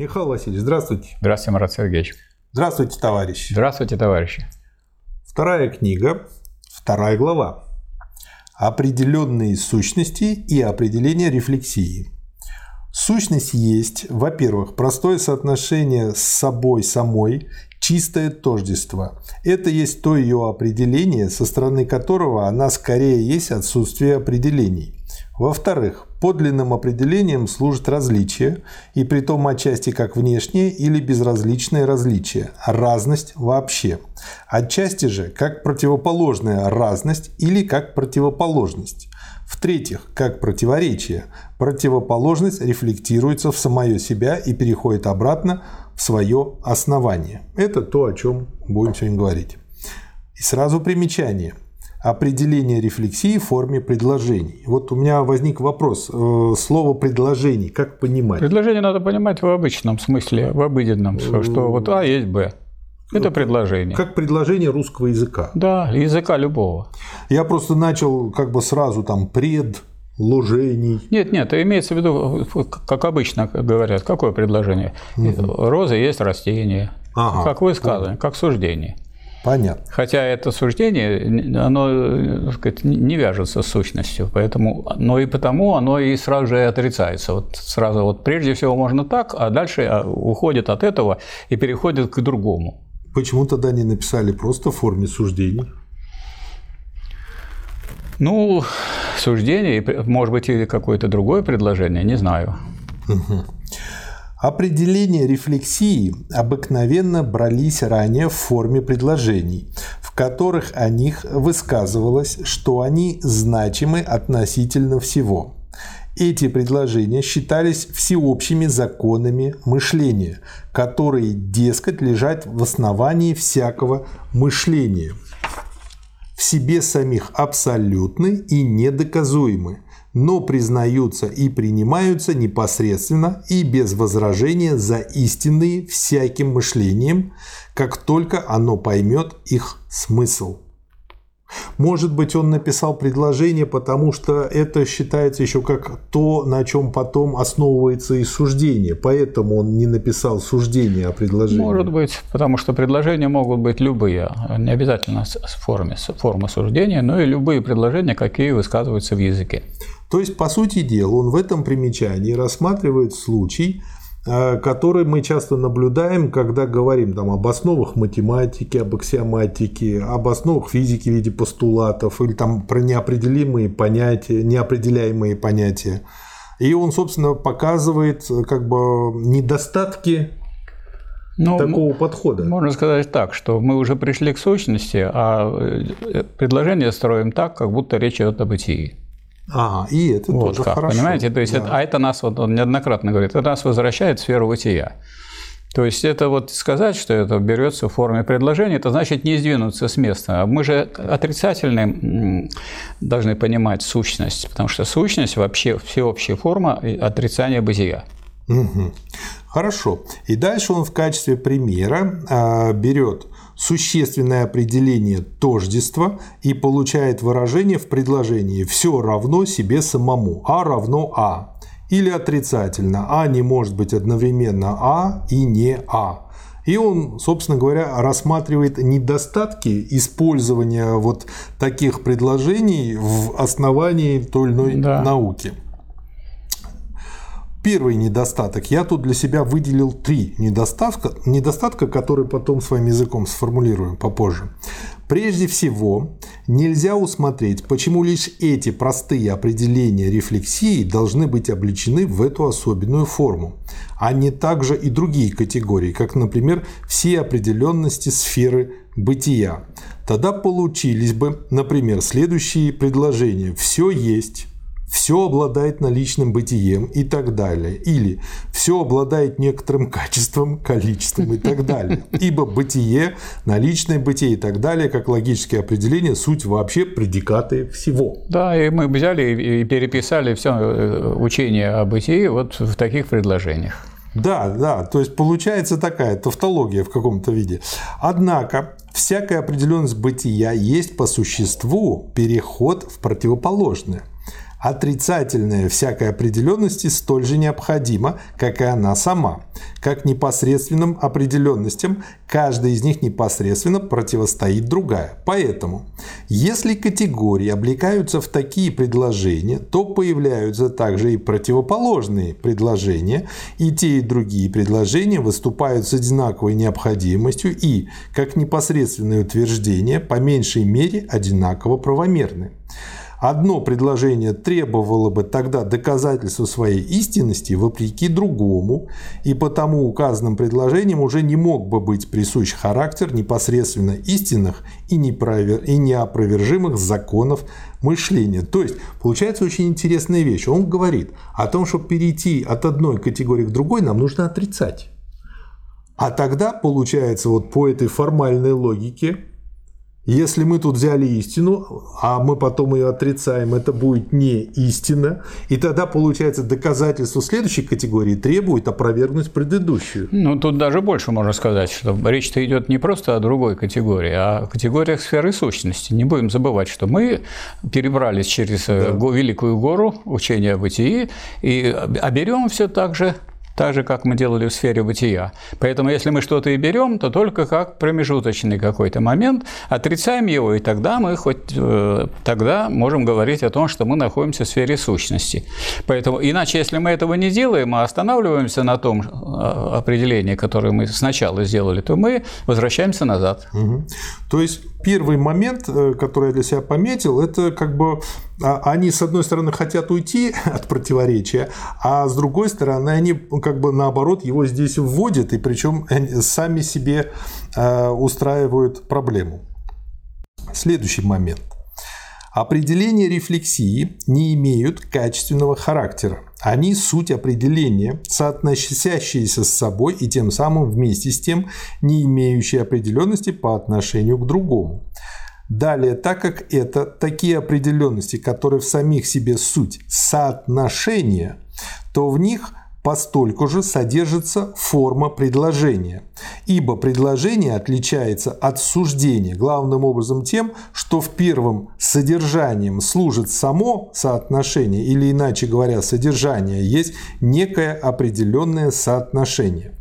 Михаил Васильевич, здравствуйте. Здравствуйте, Марат Сергеевич. Здравствуйте, товарищи. Здравствуйте, товарищи. Вторая книга, вторая глава. Определенные сущности и определение рефлексии. Сущность есть, во-первых, простое соотношение с собой самой, чистое тождество. Это есть то ее определение, со стороны которого она скорее есть отсутствие определений. Во-вторых, подлинным определением служит различие, и при том отчасти как внешнее или безразличное различие, а разность вообще. Отчасти же как противоположная разность или как противоположность. В-третьих, как противоречие, противоположность рефлектируется в самое себя и переходит обратно в свое основание. Это то, о чем будем сегодня говорить. И сразу примечание – определение рефлексии в форме предложений. Вот у меня возник вопрос. Э, слово «предложений» как понимать? Предложение надо понимать в обычном смысле, в обыденном, что вот А есть Б. Это предложение. Как предложение русского языка. Да, языка любого. Я просто начал как бы сразу там пред, ложений. Нет, нет, имеется в виду, как обычно говорят, какое предложение? Угу. Роза есть растение. Ага. Как высказывание, как суждение. Понятно. Хотя это суждение, оно так сказать, не вяжется с сущностью, поэтому, но и потому оно и сразу же отрицается. Вот сразу вот прежде всего можно так, а дальше а, уходит от этого и переходит к другому. Почему тогда не написали просто в форме суждений? Ну, суждение, может быть, или какое-то другое предложение, не знаю. Угу. Определения рефлексии обыкновенно брались ранее в форме предложений, в которых о них высказывалось, что они значимы относительно всего. Эти предложения считались всеобщими законами мышления, которые, дескать, лежат в основании всякого мышления. В себе самих абсолютны и недоказуемы, но признаются и принимаются непосредственно и без возражения за истинные всяким мышлением, как только оно поймет их смысл. Может быть, он написал предложение, потому что это считается еще как то, на чем потом основывается и суждение. Поэтому он не написал суждение о предложении. Может быть, потому что предложения могут быть любые, не обязательно в форме, формы суждения, но и любые предложения, какие высказываются в языке. То есть, по сути дела, он в этом примечании рассматривает случай, э, который мы часто наблюдаем, когда говорим там, об основах математики, об аксиоматике, об основах физики в виде постулатов или там про неопределимые понятия, неопределяемые понятия. И он, собственно, показывает э, как бы недостатки ну, такого подхода. Можно сказать так, что мы уже пришли к сущности, а э, предложение строим так, как будто речь идет о бытии. Ага, и это вот тоже как, хорошо. Понимаете, то есть, да. это, а это нас, вот он неоднократно говорит, это нас возвращает в сферу бытия. То есть это вот сказать, что это берется в форме предложения, это значит не сдвинуться с места. Мы же отрицательные должны понимать сущность, потому что сущность вообще всеобщая форма отрицания бытия. Угу. Хорошо. И дальше он в качестве примера а, берет существенное определение тождества и получает выражение в предложении «все равно себе самому», «а равно а» или отрицательно «а» не может быть одновременно «а» и не «а». И он, собственно говоря, рассматривает недостатки использования вот таких предложений в основании той или иной да. науки. Первый недостаток. Я тут для себя выделил три недостатка, недостатка, которые потом своим языком сформулируем попозже. Прежде всего, нельзя усмотреть, почему лишь эти простые определения рефлексии должны быть обличены в эту особенную форму, а не также и другие категории, как, например, все определенности сферы бытия. Тогда получились бы, например, следующие предложения. Все есть, все обладает наличным бытием и так далее. Или все обладает некоторым качеством, количеством и так далее. Ибо бытие, наличное бытие и так далее, как логические определения, суть вообще предикаты всего. Да, и мы взяли и переписали все э, учение о бытии вот в таких предложениях. Да, да, то есть получается такая тавтология в каком-то виде. Однако всякая определенность бытия есть по существу переход в противоположное. Отрицательная всякой определенности столь же необходима, как и она сама. Как непосредственным определенностям, каждая из них непосредственно противостоит другая. Поэтому, если категории облекаются в такие предложения, то появляются также и противоположные предложения, и те и другие предложения выступают с одинаковой необходимостью и, как непосредственные утверждения, по меньшей мере одинаково правомерны. Одно предложение требовало бы тогда доказательства своей истинности вопреки другому, и потому указанным предложением уже не мог бы быть присущ характер непосредственно истинных и неопровержимых законов мышления. То есть получается очень интересная вещь. Он говорит о том, что перейти от одной категории к другой нам нужно отрицать. А тогда получается вот по этой формальной логике если мы тут взяли истину, а мы потом ее отрицаем, это будет не истина. И тогда, получается, доказательство следующей категории требует опровергнуть предыдущую. Ну, тут даже больше можно сказать, что речь-то идет не просто о другой категории, а о категориях сферы сущности. Не будем забывать, что мы перебрались через э, да. великую гору учения о бытии и оберем все так же так же, как мы делали в сфере бытия. Поэтому, если мы что-то и берем, то только как промежуточный какой-то момент, отрицаем его, и тогда мы хоть э, тогда можем говорить о том, что мы находимся в сфере сущности. Поэтому, иначе, если мы этого не делаем, мы останавливаемся на том э, определении, которое мы сначала сделали, то мы возвращаемся назад. Угу. То есть первый момент, э, который я для себя пометил, это как бы а, они, с одной стороны, хотят уйти от противоречия, а с другой стороны, они как бы наоборот его здесь вводят, и причем сами себе э, устраивают проблему. Следующий момент. Определения рефлексии не имеют качественного характера. Они суть определения, соотносящиеся с собой и тем самым вместе с тем не имеющие определенности по отношению к другому. Далее, так как это такие определенности, которые в самих себе суть соотношения, то в них постольку же содержится форма предложения. Ибо предложение отличается от суждения главным образом тем, что в первом содержанием служит само соотношение, или иначе говоря, содержание есть некое определенное соотношение.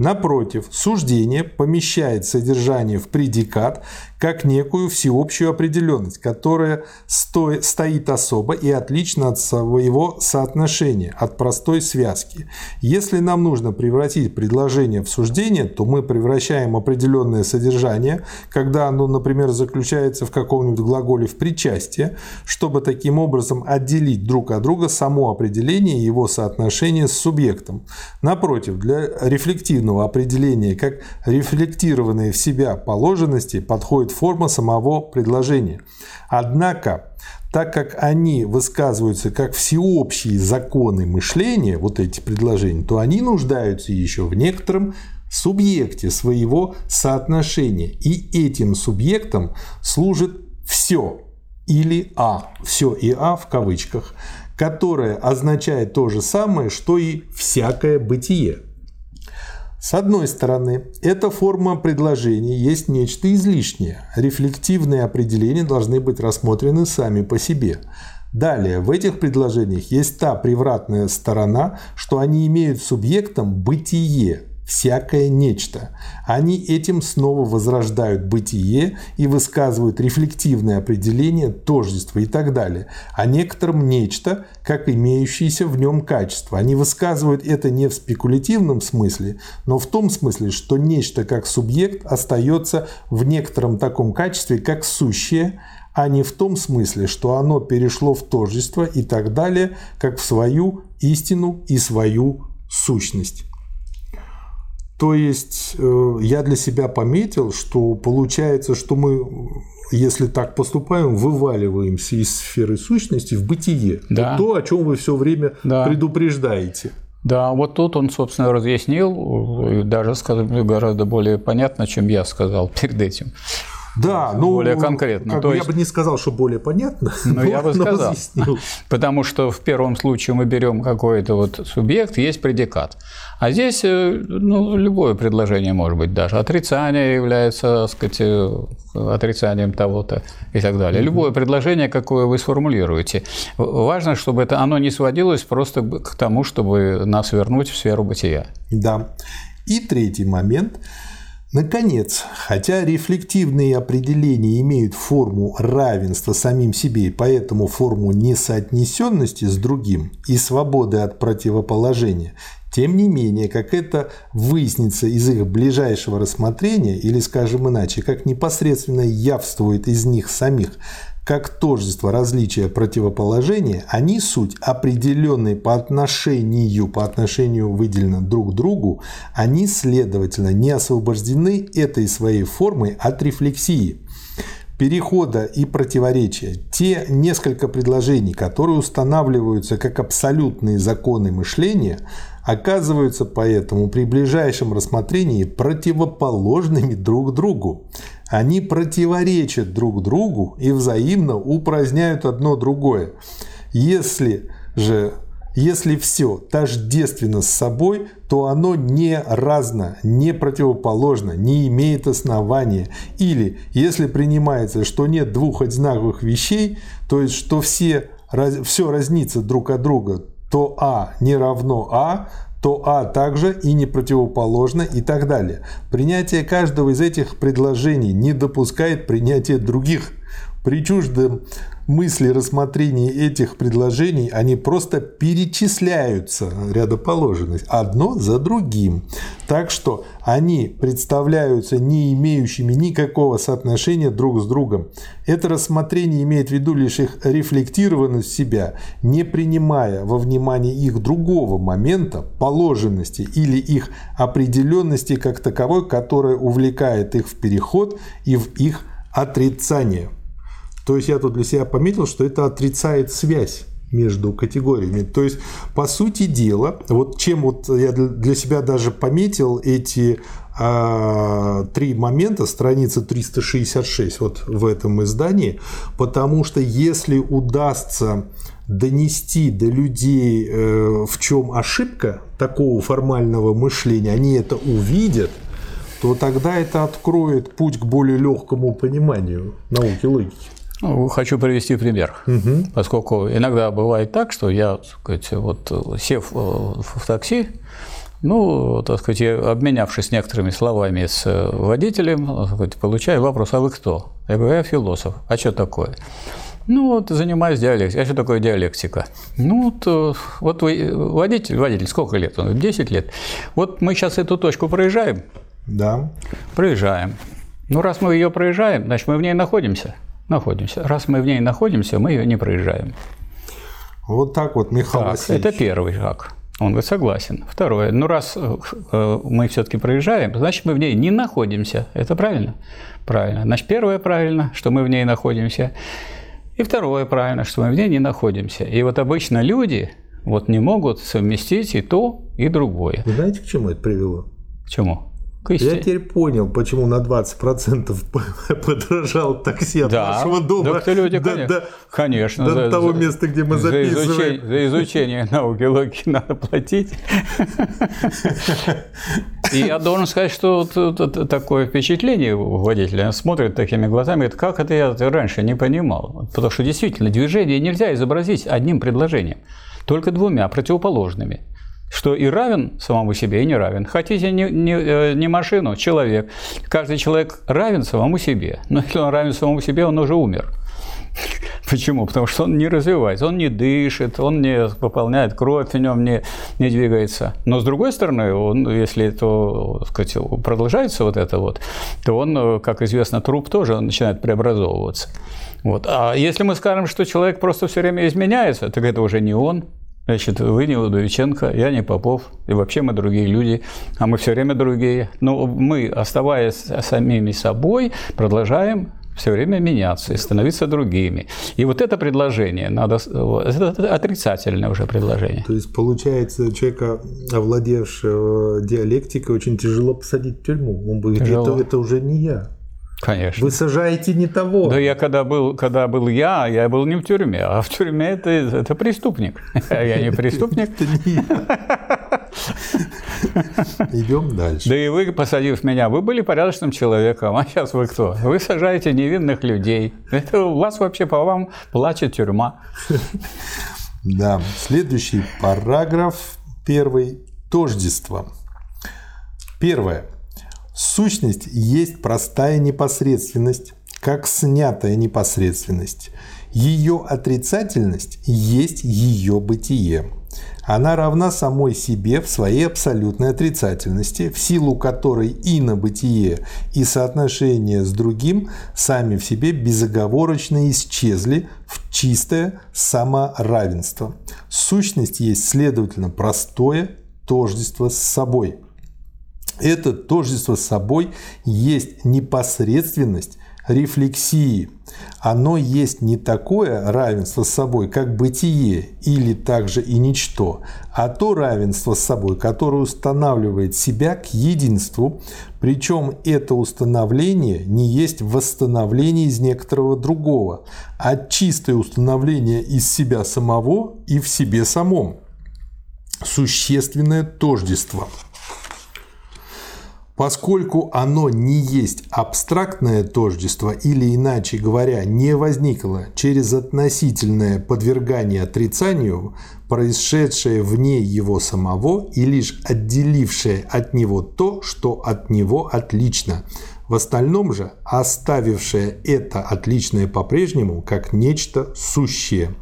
Напротив, суждение помещает содержание в предикат как некую всеобщую определенность, которая стоит особо и отлично от своего соотношения, от простой связки. Если нам нужно превратить предложение в суждение, то мы превращаем определенное содержание, когда оно, например, заключается в каком-нибудь глаголе в причастие, чтобы таким образом отделить друг от друга само определение и его соотношение с субъектом. Напротив, для рефлективного определения как рефлектированные в себя положенности подходит форма самого предложения. Однако, так как они высказываются как всеобщие законы мышления, вот эти предложения, то они нуждаются еще в некотором субъекте своего соотношения. И этим субъектом служит все или А, все и А в кавычках, которое означает то же самое, что и всякое бытие. С одной стороны, эта форма предложений есть нечто излишнее. Рефлективные определения должны быть рассмотрены сами по себе. Далее, в этих предложениях есть та превратная сторона, что они имеют субъектом бытие, всякое нечто. Они этим снова возрождают бытие и высказывают рефлективное определение тождества и так далее, о некотором нечто, как имеющееся в нем качество. Они высказывают это не в спекулятивном смысле, но в том смысле, что нечто как субъект остается в некотором таком качестве, как сущее, а не в том смысле, что оно перешло в тождество и так далее, как в свою истину и свою сущность. То есть э, я для себя пометил, что получается, что мы, если так поступаем, вываливаемся из сферы сущности в бытие. Да. Вот то, о чем вы все время да. предупреждаете. Да, вот тут он, собственно, разъяснил, даже сказал гораздо более понятно, чем я сказал перед этим. Да, ну, более конкретно. Как То есть... Я бы не сказал, что более понятно. Ну, я бы сказал. разъяснил. Потому что в первом случае мы берем какой-то вот субъект, есть предикат. А здесь э, ну, любое предложение может быть даже. Отрицание является, так сказать, э, отрицанием того-то и так далее. Любое предложение, какое вы сформулируете. Важно, чтобы это оно не сводилось просто к тому, чтобы нас вернуть в сферу бытия. Да. И третий момент. Наконец, хотя рефлективные определения имеют форму равенства самим себе и поэтому форму несоотнесенности с другим и свободы от противоположения, тем не менее, как это выяснится из их ближайшего рассмотрения, или, скажем иначе, как непосредственно явствует из них самих, как тождество различия противоположения, они суть определенные по отношению, по отношению выделено друг к другу, они, следовательно, не освобождены этой своей формой от рефлексии перехода и противоречия, те несколько предложений, которые устанавливаются как абсолютные законы мышления, оказываются поэтому при ближайшем рассмотрении противоположными друг другу. Они противоречат друг другу и взаимно упраздняют одно другое. Если же если все тождественно с собой, то оно не разно, не противоположно, не имеет основания. Или, если принимается, что нет двух одинаковых вещей, то есть, что все, раз- все разнится друг от друга, то А не равно А, то А также и не противоположно и так далее. Принятие каждого из этих предложений не допускает принятия других. При чуждом мысли рассмотрения этих предложений они просто перечисляются рядоположенность одно за другим. Так что они представляются не имеющими никакого соотношения друг с другом. Это рассмотрение имеет в виду лишь их рефлектированность себя, не принимая во внимание их другого момента, положенности или их определенности как таковой, которая увлекает их в переход и в их отрицание. То есть я тут для себя пометил, что это отрицает связь между категориями. То есть, по сути дела, вот чем вот я для- себя даже пометил эти а, три момента, страница 366 вот в этом издании, потому что если удастся донести до людей, э, в чем ошибка такого формального мышления, они это увидят, то тогда это откроет путь к более легкому пониманию науки логики. Ну, Хочу привести пример, поскольку иногда бывает так, что я, так сказать, вот сев э, в такси, ну, так сказать, обменявшись некоторыми словами с э, водителем, так сказать, получаю вопрос, а вы кто? Я говорю, я философ. А что такое? Ну, вот занимаюсь диалектикой. А что такое диалектика? Ну, вот, э, вот вы водитель, водитель, сколько лет? Он говорит, 10 лет. Вот мы сейчас эту точку проезжаем, Да. Проезжаем. Ну, раз мы ее проезжаем, значит, мы в ней находимся. Находимся. Раз мы в ней находимся, мы ее не проезжаем. Вот так вот, Михаил Так, Васильевич. это первый шаг. Он говорит, согласен. Второе. Ну, раз э, э, мы все-таки проезжаем, значит, мы в ней не находимся. Это правильно? Правильно. Значит, первое правильно, что мы в ней находимся. И второе правильно, что мы в ней не находимся. И вот обычно люди вот не могут совместить и то, и другое. Вы знаете, к чему это привело? К чему? К Я теперь понял, почему на 20% подорожал такси от Да, нашего дома да, кто люди, до, конечно. до- Конечно, до за- того за- места, где мы за записываем. изучение, за изучение науки логики надо платить. И я должен сказать, что такое впечатление у водителя. Он смотрит такими глазами, говорит, как это я раньше не понимал. Потому что действительно движение нельзя изобразить одним предложением, только двумя противоположными. Что и равен самому себе, и не равен. Хотите не, не, э, не машину, человек. Каждый человек равен самому себе. Но если он равен самому себе, он уже умер. Почему? Потому что он не развивается, он не дышит, он не пополняет кровь в нем, не, не двигается. Но с другой стороны, он, если это сказать, продолжается вот это вот, то он, как известно, труп тоже начинает преобразовываться. Вот. А если мы скажем, что человек просто все время изменяется, так это уже не он. Значит, вы не Удовиченко, я не Попов, и вообще мы другие люди, а мы все время другие. Но мы, оставаясь самими собой, продолжаем все время меняться и становиться другими. И вот это предложение надо, это отрицательное уже предложение. То есть, получается, человека, овладевшего диалектикой, очень тяжело посадить в тюрьму. Он будет, это, это уже не я. Конечно. Вы сажаете не того. Да я когда был, когда был я, я был не в тюрьме, а в тюрьме это, это преступник. А я не преступник. Идем дальше. Да и вы, посадив меня, вы были порядочным человеком, а сейчас вы кто? Вы сажаете невинных людей. Это у вас вообще по вам плачет тюрьма. Да. Следующий параграф, первый, тождество. Первое. Сущность есть простая непосредственность, как снятая непосредственность. Ее отрицательность есть ее бытие. Она равна самой себе в своей абсолютной отрицательности, в силу которой и на бытие, и соотношение с другим сами в себе безоговорочно исчезли в чистое саморавенство. Сущность есть, следовательно, простое тождество с собой – это тождество с собой есть непосредственность рефлексии. Оно есть не такое равенство с собой, как бытие или также и ничто, а то равенство с собой, которое устанавливает себя к единству, причем это установление не есть восстановление из некоторого другого, а чистое установление из себя самого и в себе самом. Существенное тождество – Поскольку оно не есть абстрактное тождество или, иначе говоря, не возникло через относительное подвергание отрицанию, происшедшее вне его самого и лишь отделившее от него то, что от него отлично, в остальном же оставившее это отличное по-прежнему как нечто сущее.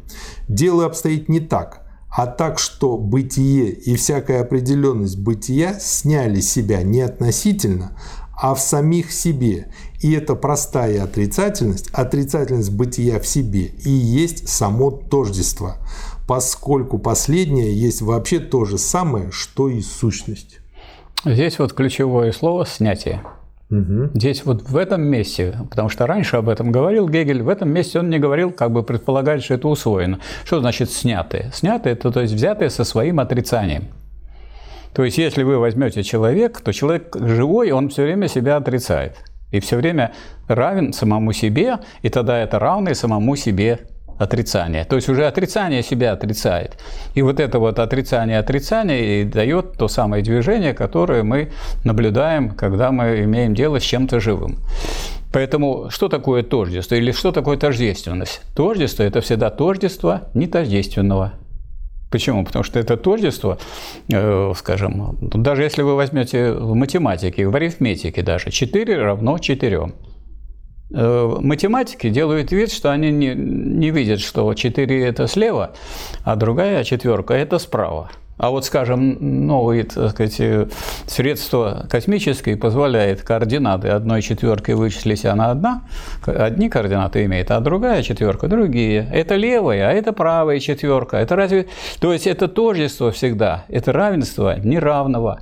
Дело обстоит не так – а так, что бытие и всякая определенность бытия сняли себя не относительно, а в самих себе. И эта простая отрицательность, отрицательность бытия в себе и есть само тождество, поскольку последнее есть вообще то же самое, что и сущность. Здесь вот ключевое слово «снятие». Угу. Здесь вот в этом месте, потому что раньше об этом говорил Гегель, в этом месте он не говорил, как бы предполагать, что это усвоено. Что значит снятые? Снятые – это то есть взятые со своим отрицанием. То есть, если вы возьмете человек, то человек живой, он все время себя отрицает. И все время равен самому себе, и тогда это равный самому себе отрицание. То есть уже отрицание себя отрицает. И вот это вот отрицание отрицания и дает то самое движение, которое мы наблюдаем, когда мы имеем дело с чем-то живым. Поэтому что такое тождество или что такое тождественность? Тождество – это всегда тождество нетождественного. Почему? Потому что это тождество, э, скажем, даже если вы возьмете в математике, в арифметике даже, 4 равно 4. Э, математики делают вид, что они не, не видят, что 4 это слева, а другая четверка это справа. А вот, скажем, новые так сказать, средства космические позволяют координаты одной четверкой вычислить, она одна, одни координаты имеет, а другая четверка другие. Это левая, а это правая четверка. Это разве... То есть это тождество всегда, это равенство неравного.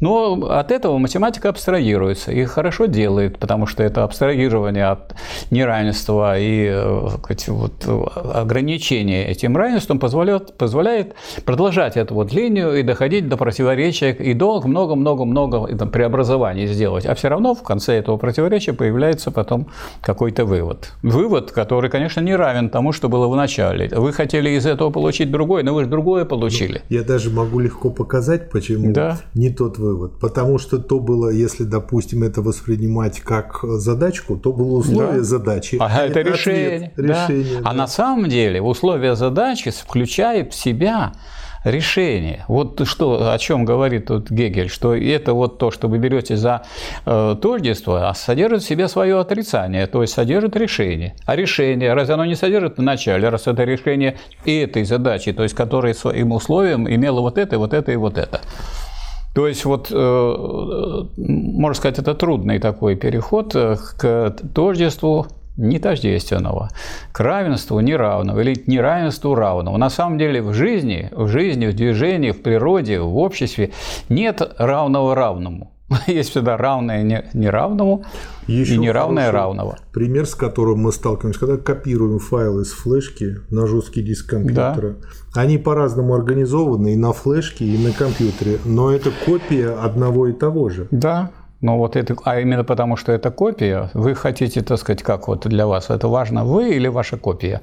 Но от этого математика абстрагируется и хорошо делает, потому что это абстрагирование от неравенства и э, вот, ограничение этим равенством позволяет, позволяет продолжать эту вот линию и доходить до противоречия и до много-много-много преобразований сделать. А все равно в конце этого противоречия появляется потом какой-то вывод. Вывод, который, конечно, не равен тому, что было в начале. Вы хотели из этого получить другое, но вы же другое получили. Я даже могу легко показать, почему да. не тот вывод. Потому что то было, если, допустим, это воспринимать как задачку, то было условие да. задачи. А, это, это решение. Ответ, да. решение да. А на самом деле условие задачи включает в себя решение. Вот что, о чем говорит тут Гегель, что это вот то, что вы берете за э, тождество, а содержит в себе свое отрицание, то есть содержит решение. А решение, разве оно не содержит в начале, раз это решение этой задачи, то есть которое своим условием имело вот это, вот это и вот это. То есть вот, э, можно сказать, это трудный такой переход э, к тождеству нетождественного, к равенству неравного или к неравенству равного. На самом деле в жизни, в жизни, в движении, в природе, в обществе нет равного равному. Есть всегда равное неравному Еще и неравное равного. Пример, с которым мы сталкиваемся, когда копируем файлы с флешки на жесткий диск компьютера. Да. Они по-разному организованы и на флешке, и на компьютере, но это копия одного и того же. Да. Но вот это, а именно потому, что это копия, вы хотите, так сказать, как вот для вас, это важно вы или ваша копия?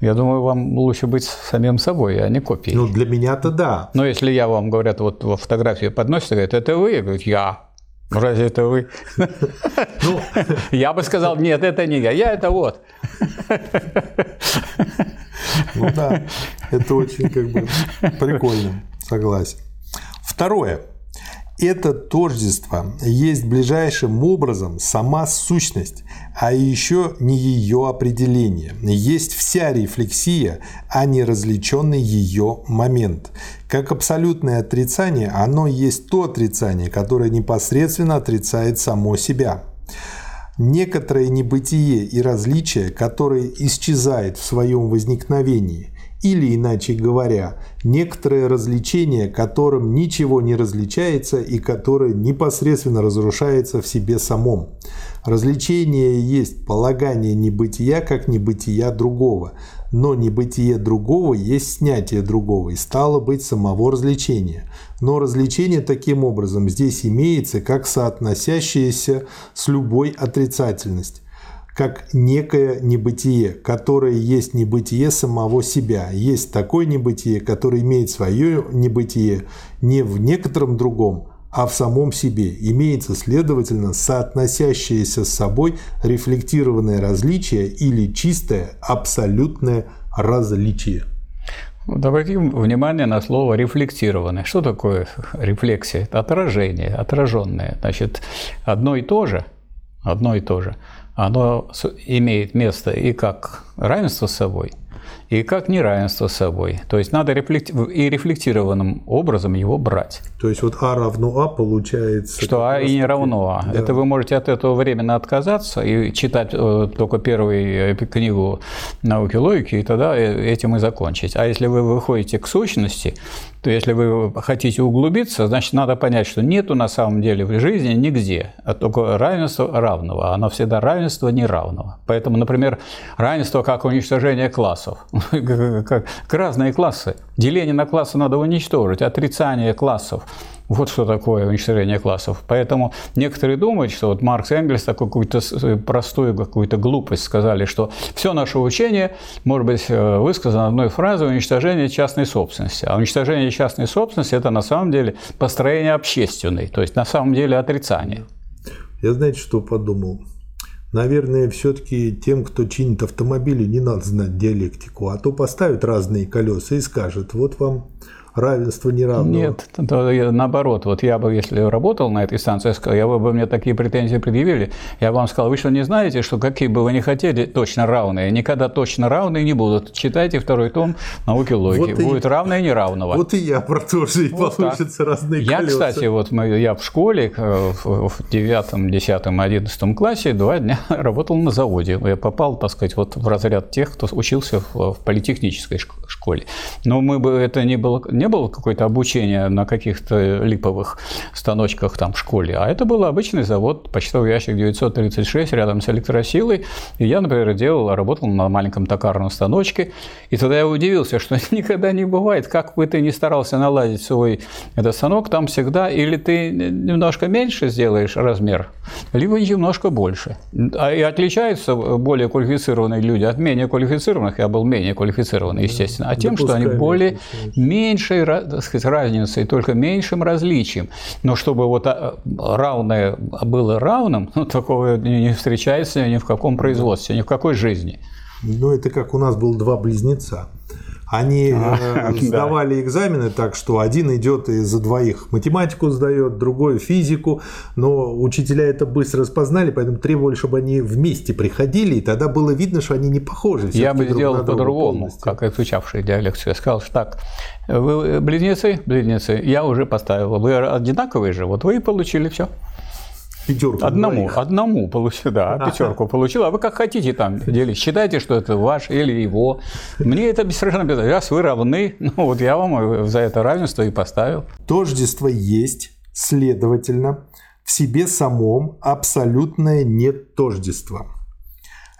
Я думаю, вам лучше быть самим собой, а не копией. Ну, для меня-то да. Но если я вам, говорят, вот во фотографии подносят, говорят, это вы? Я говорю, я. Разве это вы? Ну, я бы сказал, нет, это не я, я это вот. Ну да, это очень как бы прикольно, согласен. Второе. Это тождество есть ближайшим образом сама сущность, а еще не ее определение. Есть вся рефлексия, а не различенный ее момент. Как абсолютное отрицание, оно есть то отрицание, которое непосредственно отрицает само себя. Некоторое небытие и различие, которое исчезает в своем возникновении, или, иначе говоря, некоторое развлечение, которым ничего не различается и которое непосредственно разрушается в себе самом. Развлечение есть полагание небытия как небытия другого, но небытие другого есть снятие другого и стало быть самого развлечения. Но развлечение таким образом здесь имеется как соотносящееся с любой отрицательностью как некое небытие, которое есть небытие самого себя. Есть такое небытие, которое имеет свое небытие не в некотором другом, а в самом себе. Имеется, следовательно, соотносящееся с собой рефлектированное различие или чистое абсолютное различие. Обратим внимание на слово «рефлектированное». Что такое рефлексия? Это отражение, отраженное. Значит, одно и то же, одно и то же – оно имеет место и как равенство с собой, и как неравенство с собой. То есть надо рефлекти- и рефлектированным образом его брать. То есть вот А равно А получается... Что А и не равно А. Да. Это вы можете от этого временно отказаться и читать э, только первую э, книгу науки логики, и тогда э, этим и закончить. А если вы выходите к сущности, то если вы хотите углубиться, значит, надо понять, что нету на самом деле в жизни нигде, а только равенство равного. Оно всегда равенство неравного. Поэтому, например, равенство как уничтожение классов. как разные классы. Деление на классы надо уничтожить, отрицание классов. Вот что такое уничтожение классов. Поэтому некоторые думают, что вот Маркс и Энгельс такую какую-то э, простую какую-то глупость сказали, что все наше учение может быть э, высказано одной фразой уничтожение частной собственности. А уничтожение частной собственности – это на самом деле построение общественной, то есть на самом деле отрицание. Я знаете, что подумал? Наверное, все-таки тем, кто чинит автомобили, не надо знать диалектику, а то поставят разные колеса и скажут, вот вам равенство неравного. Нет, наоборот. Вот я бы, если работал на этой станции, я бы, бы мне такие претензии предъявили, я бы вам сказал, вы что, не знаете, что какие бы вы ни хотели точно равные, никогда точно равные не будут. Читайте второй том науки логики. Вот Будет и, равное и неравного. Вот и я про то же, и вот получится так. разные Я, колеса. кстати, вот мы, я в школе в девятом, десятом, одиннадцатом классе два дня работал на заводе. Я попал, так сказать, вот в разряд тех, кто учился в политехнической школе. Но мы бы это не было не было какое-то обучение на каких-то липовых станочках там в школе, а это был обычный завод, почтовый ящик 936 рядом с электросилой. И я, например, делал, работал на маленьком токарном станочке. И тогда я удивился, что никогда не бывает, как бы ты ни старался наладить свой этот станок, там всегда или ты немножко меньше сделаешь размер, либо немножко больше. А и отличаются более квалифицированные люди от менее квалифицированных. Я был менее квалифицированный, естественно. А тем, что они более меньше меньшей так сказать, разницей, только меньшим различием. Но чтобы вот а, равное было равным, ну, такого не встречается ни в каком производстве, ни в какой жизни. Ну, это как у нас было два близнеца. Они э, сдавали экзамены так, что один идет и за двоих математику сдает, другой физику, но учителя это быстро распознали, поэтому требовали, чтобы они вместе приходили, и тогда было видно, что они не похожи. Я бы сделал по-другому, как изучавший диалекцию. Я сказал, что так, вы близнецы, близнецы, я уже поставил, вы одинаковые же, вот вы и получили все. Пятерку. Одному, двоих. одному получил, да, пятерку получил. А вы как хотите там делить. Считайте, что это ваш или его. Мне это совершенно без Раз вы равны, ну вот я вам за это равенство и поставил. Тождество есть, следовательно, в себе самом абсолютное нет тождества.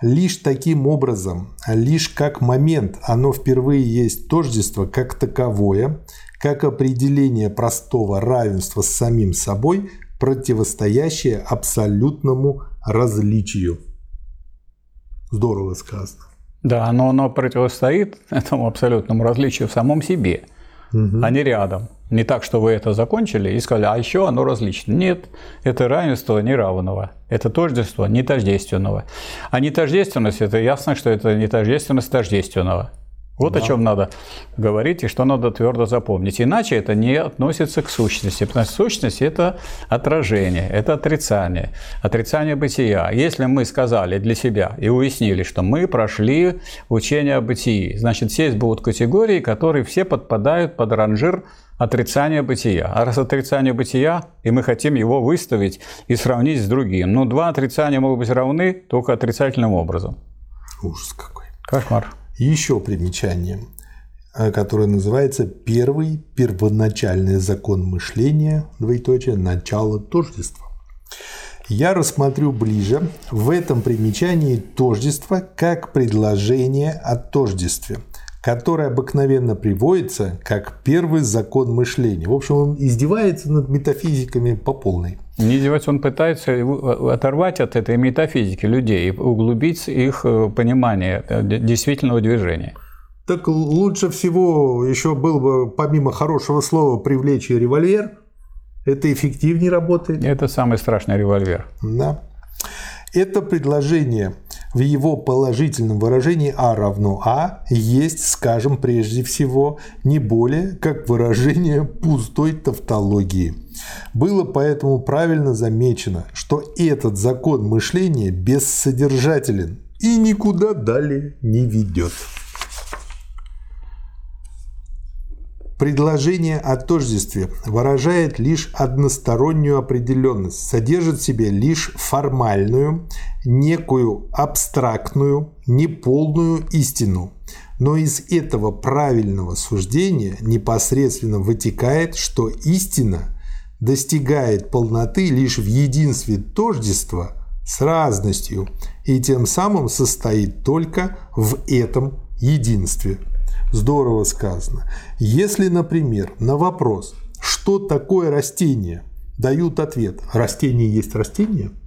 Лишь таким образом, лишь как момент оно впервые есть тождество как таковое, как определение простого равенства с самим собой – противостоящее абсолютному различию. Здорово сказано. Да, но оно противостоит этому абсолютному различию в самом себе, угу. а не рядом. Не так, что вы это закончили и сказали, а еще оно различно. Нет, это равенство неравного, это тождество нетождественного. А нетождественность – это ясно, что это нетождественность тождественного. Вот да. о чем надо говорить и что надо твердо запомнить. Иначе это не относится к сущности. Потому что сущность – это отражение, это отрицание, отрицание бытия. Если мы сказали для себя и уяснили, что мы прошли учение о бытии, значит, здесь будут категории, которые все подпадают под ранжир отрицания бытия. А раз отрицание бытия, и мы хотим его выставить и сравнить с другим, ну, два отрицания могут быть равны только отрицательным образом. Ужас какой. Кошмар еще примечание, э, которое называется «Первый первоначальный закон мышления, двоеточие, начало тождества». Я рассмотрю ближе в этом примечании тождество как предложение о тождестве – которое обыкновенно приводится как первый закон мышления. В общем, он издевается над метафизиками по полной. Не издевается, он пытается оторвать от этой метафизики людей и углубить их э, понимание э, действительного движения. Так лучше всего еще было бы, помимо хорошего слова, привлечь и револьвер. Это эффективнее работает. Это самый страшный револьвер. Да. Это предложение в его положительном выражении А равно А есть, скажем, прежде всего, не более как выражение пустой тавтологии. Было поэтому правильно замечено, что этот закон мышления бессодержателен и никуда далее не ведет. Предложение о тождестве выражает лишь одностороннюю определенность, содержит в себе лишь формальную, некую абстрактную, неполную истину. Но из этого правильного суждения непосредственно вытекает, что истина достигает полноты лишь в единстве тождества с разностью и тем самым состоит только в этом единстве. Здорово сказано. Если, например, на вопрос, что такое растение, дают ответ, растение есть растение –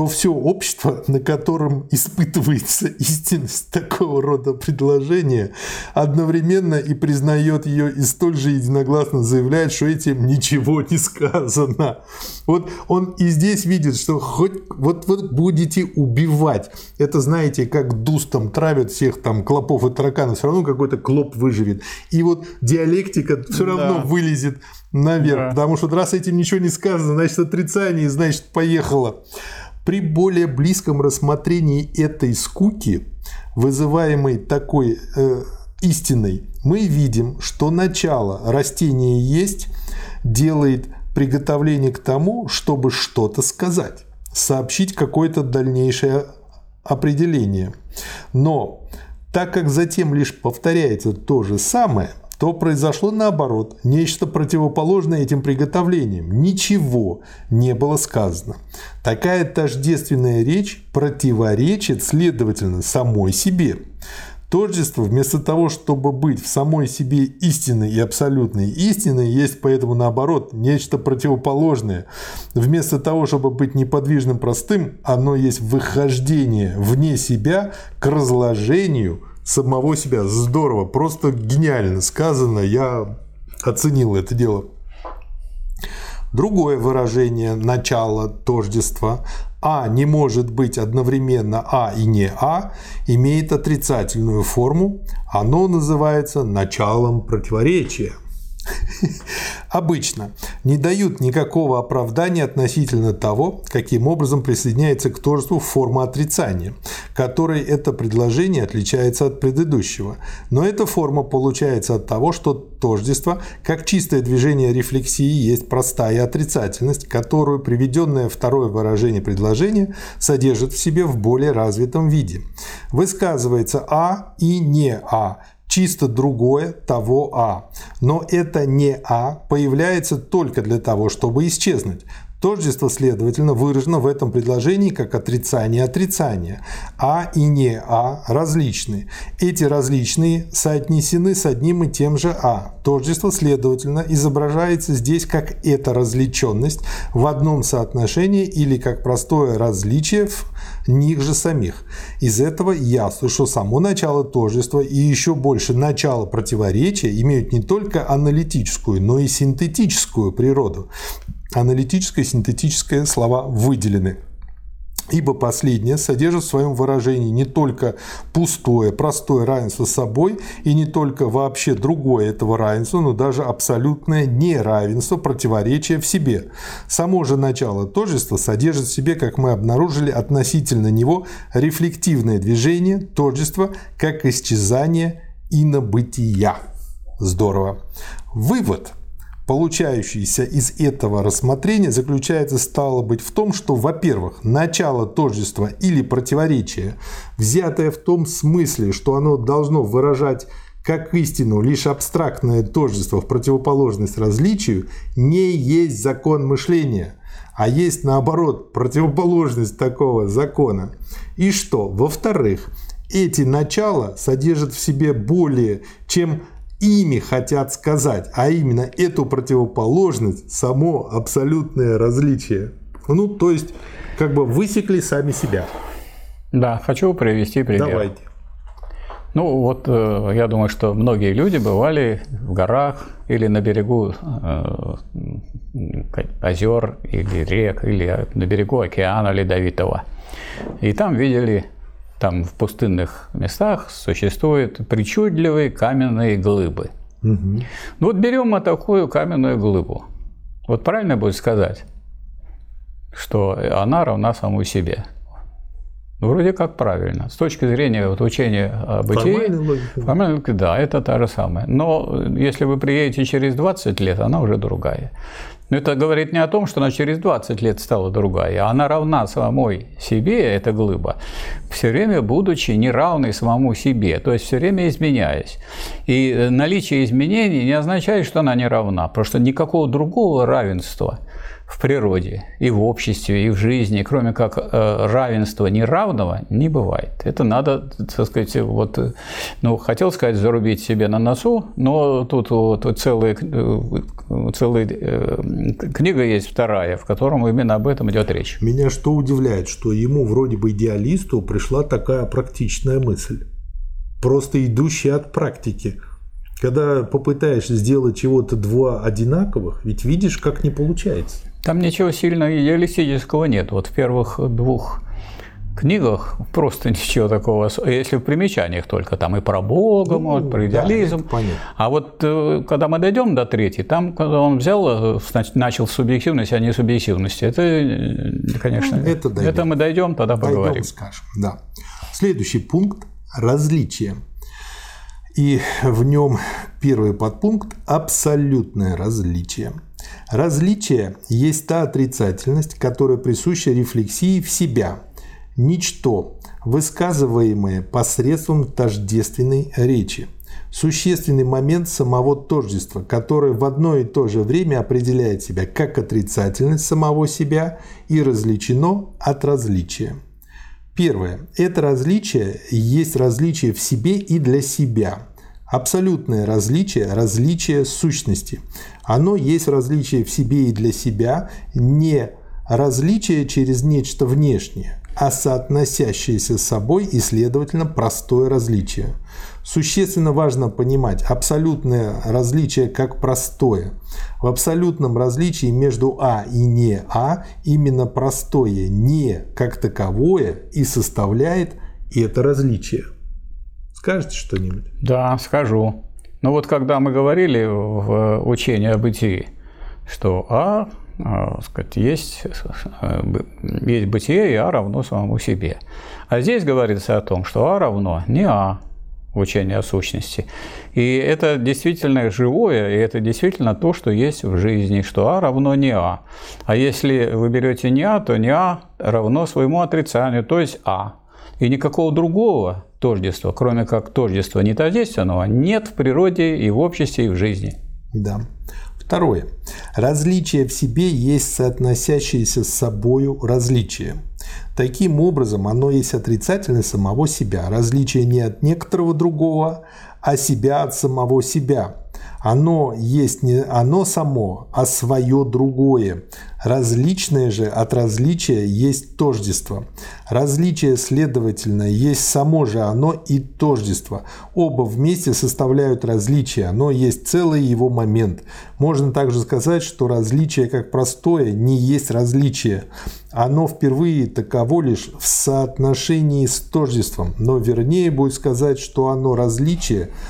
то все общество, на котором испытывается истинность такого рода предложения, одновременно и признает ее и столь же единогласно заявляет, что этим ничего не сказано. Вот он и здесь видит, что хоть вот вы будете убивать. Это знаете, как дустом травят всех там клопов и тараканов, все равно какой-то клоп выживет. И вот диалектика все равно да. вылезет наверх, да. потому что раз этим ничего не сказано, значит отрицание, значит поехало. При более близком рассмотрении этой скуки, вызываемой такой э, истиной, мы видим, что начало растения есть делает приготовление к тому, чтобы что-то сказать, сообщить какое-то дальнейшее определение. Но так как затем лишь повторяется то же самое, то произошло наоборот, нечто противоположное этим приготовлениям. Ничего не было сказано. Такая тождественная речь противоречит, следовательно, самой себе. Тождество, вместо того, чтобы быть в самой себе истинной и абсолютной истиной, есть поэтому наоборот нечто противоположное. Вместо того, чтобы быть неподвижным простым, оно есть выхождение вне себя к разложению – самого себя. Здорово, просто гениально сказано, я оценил это дело. Другое выражение начала тождества а не может быть одновременно А и не А, имеет отрицательную форму. Оно называется началом противоречия. Обычно не дают никакого оправдания относительно того, каким образом присоединяется к тождеству форма отрицания, которой это предложение отличается от предыдущего. Но эта форма получается от того, что тождество, как чистое движение рефлексии, есть простая отрицательность, которую приведенное второе выражение предложения содержит в себе в более развитом виде. Высказывается А и не А, чисто другое того А. Но это не А появляется только для того, чтобы исчезнуть. Тождество, следовательно, выражено в этом предложении как отрицание отрицания. А и не А различны. Эти различные соотнесены с одним и тем же А. Тождество, следовательно, изображается здесь как эта различенность в одном соотношении или как простое различие в них же самих. Из этого ясно, что само начало тождества и еще больше начало противоречия имеют не только аналитическую, но и синтетическую природу. Аналитическое и синтетическое слова выделены. Ибо последнее содержит в своем выражении не только пустое, простое равенство с собой и не только вообще другое этого равенства, но даже абсолютное неравенство, противоречие в себе. Само же начало тождества содержит в себе, как мы обнаружили, относительно него рефлективное движение тождества как исчезание инобытия. Здорово. Вывод – получающийся из этого рассмотрения заключается, стало быть, в том, что, во-первых, начало тождества или противоречия, взятое в том смысле, что оно должно выражать как истину лишь абстрактное тождество в противоположность различию, не есть закон мышления, а есть, наоборот, противоположность такого закона. И что? Во-вторых, эти начала содержат в себе более чем ими хотят сказать, а именно эту противоположность, само абсолютное различие. Ну, то есть, как бы высекли сами себя. Да, хочу привести пример. Давайте. Ну, вот э, я думаю, что многие люди бывали в горах или на берегу э, озер или рек, или на берегу океана Ледовитого. И там видели там в пустынных местах существуют причудливые каменные глыбы. Угу. Ну вот берем мы такую каменную глыбу. Вот правильно будет сказать, что она равна самой себе. Ну, вроде как правильно. С точки зрения вот, учения о бытии, формальной да, это та же самая. Но если вы приедете через 20 лет, она уже другая. Но это говорит не о том, что она через 20 лет стала другая, а она равна самой себе, эта глыба, все время будучи неравной самому себе, то есть все время изменяясь. И наличие изменений не означает, что она не равна, потому что никакого другого равенства – в природе, и в обществе, и в жизни, кроме как э, равенства неравного, не бывает. Это надо, так сказать, вот, ну, хотел сказать, зарубить себе на носу, но тут вот целая, э, целая э, книга есть вторая, в котором именно об этом идет речь. Меня что удивляет, что ему вроде бы идеалисту пришла такая практичная мысль, просто идущая от практики – когда попытаешься сделать чего-то два одинаковых, ведь видишь, как не получается. Там ничего сильно идеалистического нет. Вот в первых двух книгах просто ничего такого, если в примечаниях только, там и про Бога, ну, может, про идеализм. Да, а вот э, когда мы дойдем до третьей, там, когда он взял, э, начал с субъективности, а не субъективности, это, э, конечно, ну, это, это мы дойдем, тогда дойдем, поговорим. скажем, да. Следующий пункт – различие. И в нем первый подпункт – абсолютное различие. Различие есть та отрицательность, которая присуща рефлексии в себя. Ничто, высказываемое посредством тождественной речи. Существенный момент самого тождества, которое в одно и то же время определяет себя как отрицательность самого себя и различено от различия. Первое. Это различие есть различие в себе и для себя. Абсолютное различие – различие сущности. Оно есть различие в себе и для себя, не различие через нечто внешнее, а соотносящееся с собой и, следовательно, простое различие. Существенно важно понимать абсолютное различие как простое. В абсолютном различии между А и не А именно простое «не» как таковое и составляет это различие. Скажете что-нибудь? Да, скажу. Ну вот когда мы говорили в учении о бытии, что А, а сказать, есть, есть бытие, и А равно самому себе. А здесь говорится о том, что А равно не А, учение о сущности. И это действительно живое, и это действительно то, что есть в жизни, что А равно не А. А если вы берете не А, то не А равно своему отрицанию, то есть А. И никакого другого тождества, кроме как тождества не тождественного, нет в природе и в обществе, и в жизни. Да. Второе. Различие в себе есть соотносящееся с собою различие. Таким образом, оно есть отрицательное самого себя. Различие не от некоторого другого, а себя от самого себя. Оно есть не оно само, а свое другое. Различное же от различия есть тождество. Различие, следовательно, есть само же оно и тождество. Оба вместе составляют различие, оно есть целый его момент. Можно также сказать, что различие как простое не есть различие. Оно впервые таково лишь в соотношении с тождеством, но вернее будет сказать, что оно различие –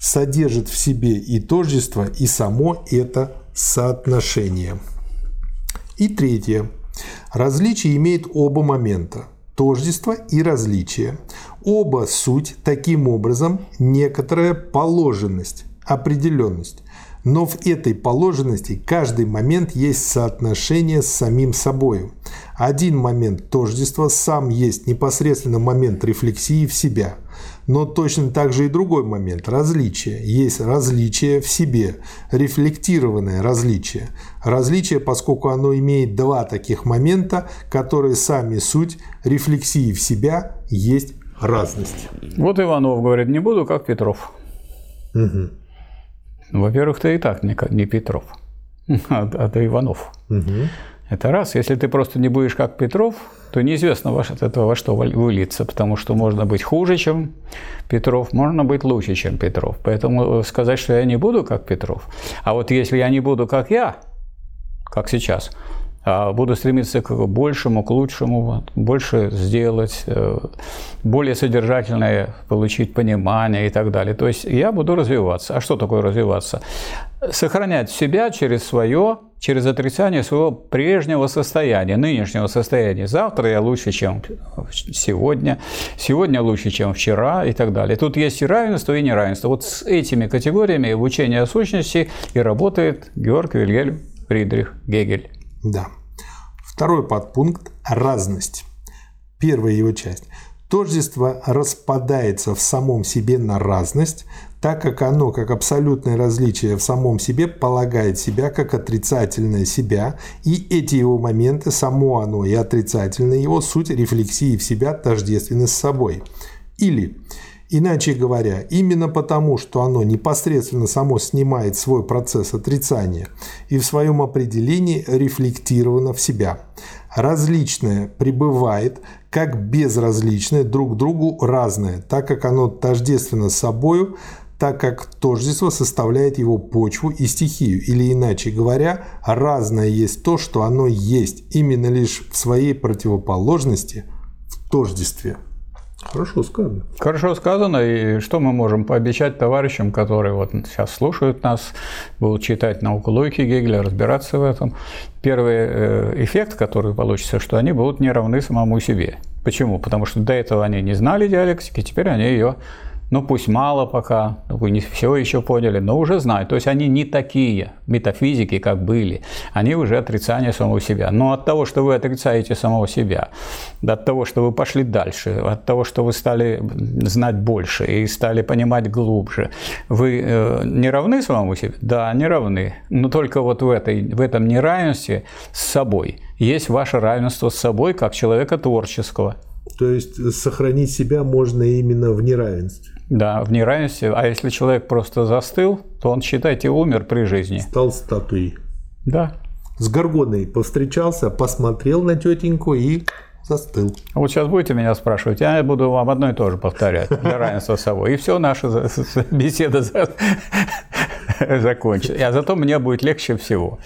содержит в себе и тождество, и само это соотношение. И третье. Различие имеет оба момента – тождество и различие. Оба суть таким образом некоторая положенность, определенность. Но в этой положенности каждый момент есть соотношение с самим собою. Один момент тождества сам есть непосредственно момент рефлексии в себя – но точно так же и другой момент – различие. Есть различие в себе, рефлектированное различие. Различие, поскольку оно имеет два таких момента, которые сами суть рефлексии в себя есть разность. Вот Иванов говорит, не буду как Петров. Угу. Во-первых, ты и так не, не Петров, а, а ты Иванов. Угу. Это раз. Если ты просто не будешь как Петров, то неизвестно от этого во что выльется, потому что можно быть хуже, чем Петров, можно быть лучше, чем Петров. Поэтому сказать, что я не буду как Петров, а вот если я не буду как я, как сейчас, а буду стремиться к большему, к лучшему, больше сделать, э, более содержательное получить понимание и так далее. То есть я буду развиваться. А что такое развиваться? Сохранять себя через свое, через отрицание своего прежнего состояния, нынешнего состояния. Завтра я лучше, чем сегодня, сегодня лучше, чем вчера и так далее. Тут есть и равенство, и неравенство. Вот с этими категориями в учении о сущности и работает Георг Вильгельм Фридрих Гегель. Да. Второй подпункт – разность. Первая его часть. Тождество распадается в самом себе на разность, так как оно, как абсолютное различие в самом себе, полагает себя как отрицательное себя, и эти его моменты, само оно и отрицательное его, суть рефлексии в себя тождественны с собой. Или Иначе говоря, именно потому, что оно непосредственно само снимает свой процесс отрицания и в своем определении рефлектировано в себя. Различное пребывает как безразличное друг другу разное, так как оно тождественно с собою, так как тождество составляет его почву и стихию, или иначе говоря, разное есть то, что оно есть, именно лишь в своей противоположности в тождестве. Хорошо сказано. Хорошо сказано. И что мы можем пообещать товарищам, которые вот сейчас слушают нас, будут читать науку логики Гегеля, разбираться в этом? Первый э, эффект, который получится, что они будут не равны самому себе. Почему? Потому что до этого они не знали диалектики, теперь они ее ну пусть мало пока, вы не все еще поняли, но уже знают. То есть они не такие метафизики, как были. Они уже отрицание самого себя. Но от того, что вы отрицаете самого себя, от того, что вы пошли дальше, от того, что вы стали знать больше и стали понимать глубже, вы э, не равны самому себе? Да, не равны. Но только вот в, этой, в этом неравенстве с собой есть ваше равенство с собой как человека творческого. То есть сохранить себя можно именно в неравенстве. Да, в неравенстве. А если человек просто застыл, то он, считайте, умер при жизни. Стал статуей. Да. С Горгоной повстречался, посмотрел на тетеньку и застыл. Вот сейчас будете меня спрашивать, я буду вам одно и то же повторять для равенства с собой. И все, наша беседа закончится. А зато мне будет легче всего.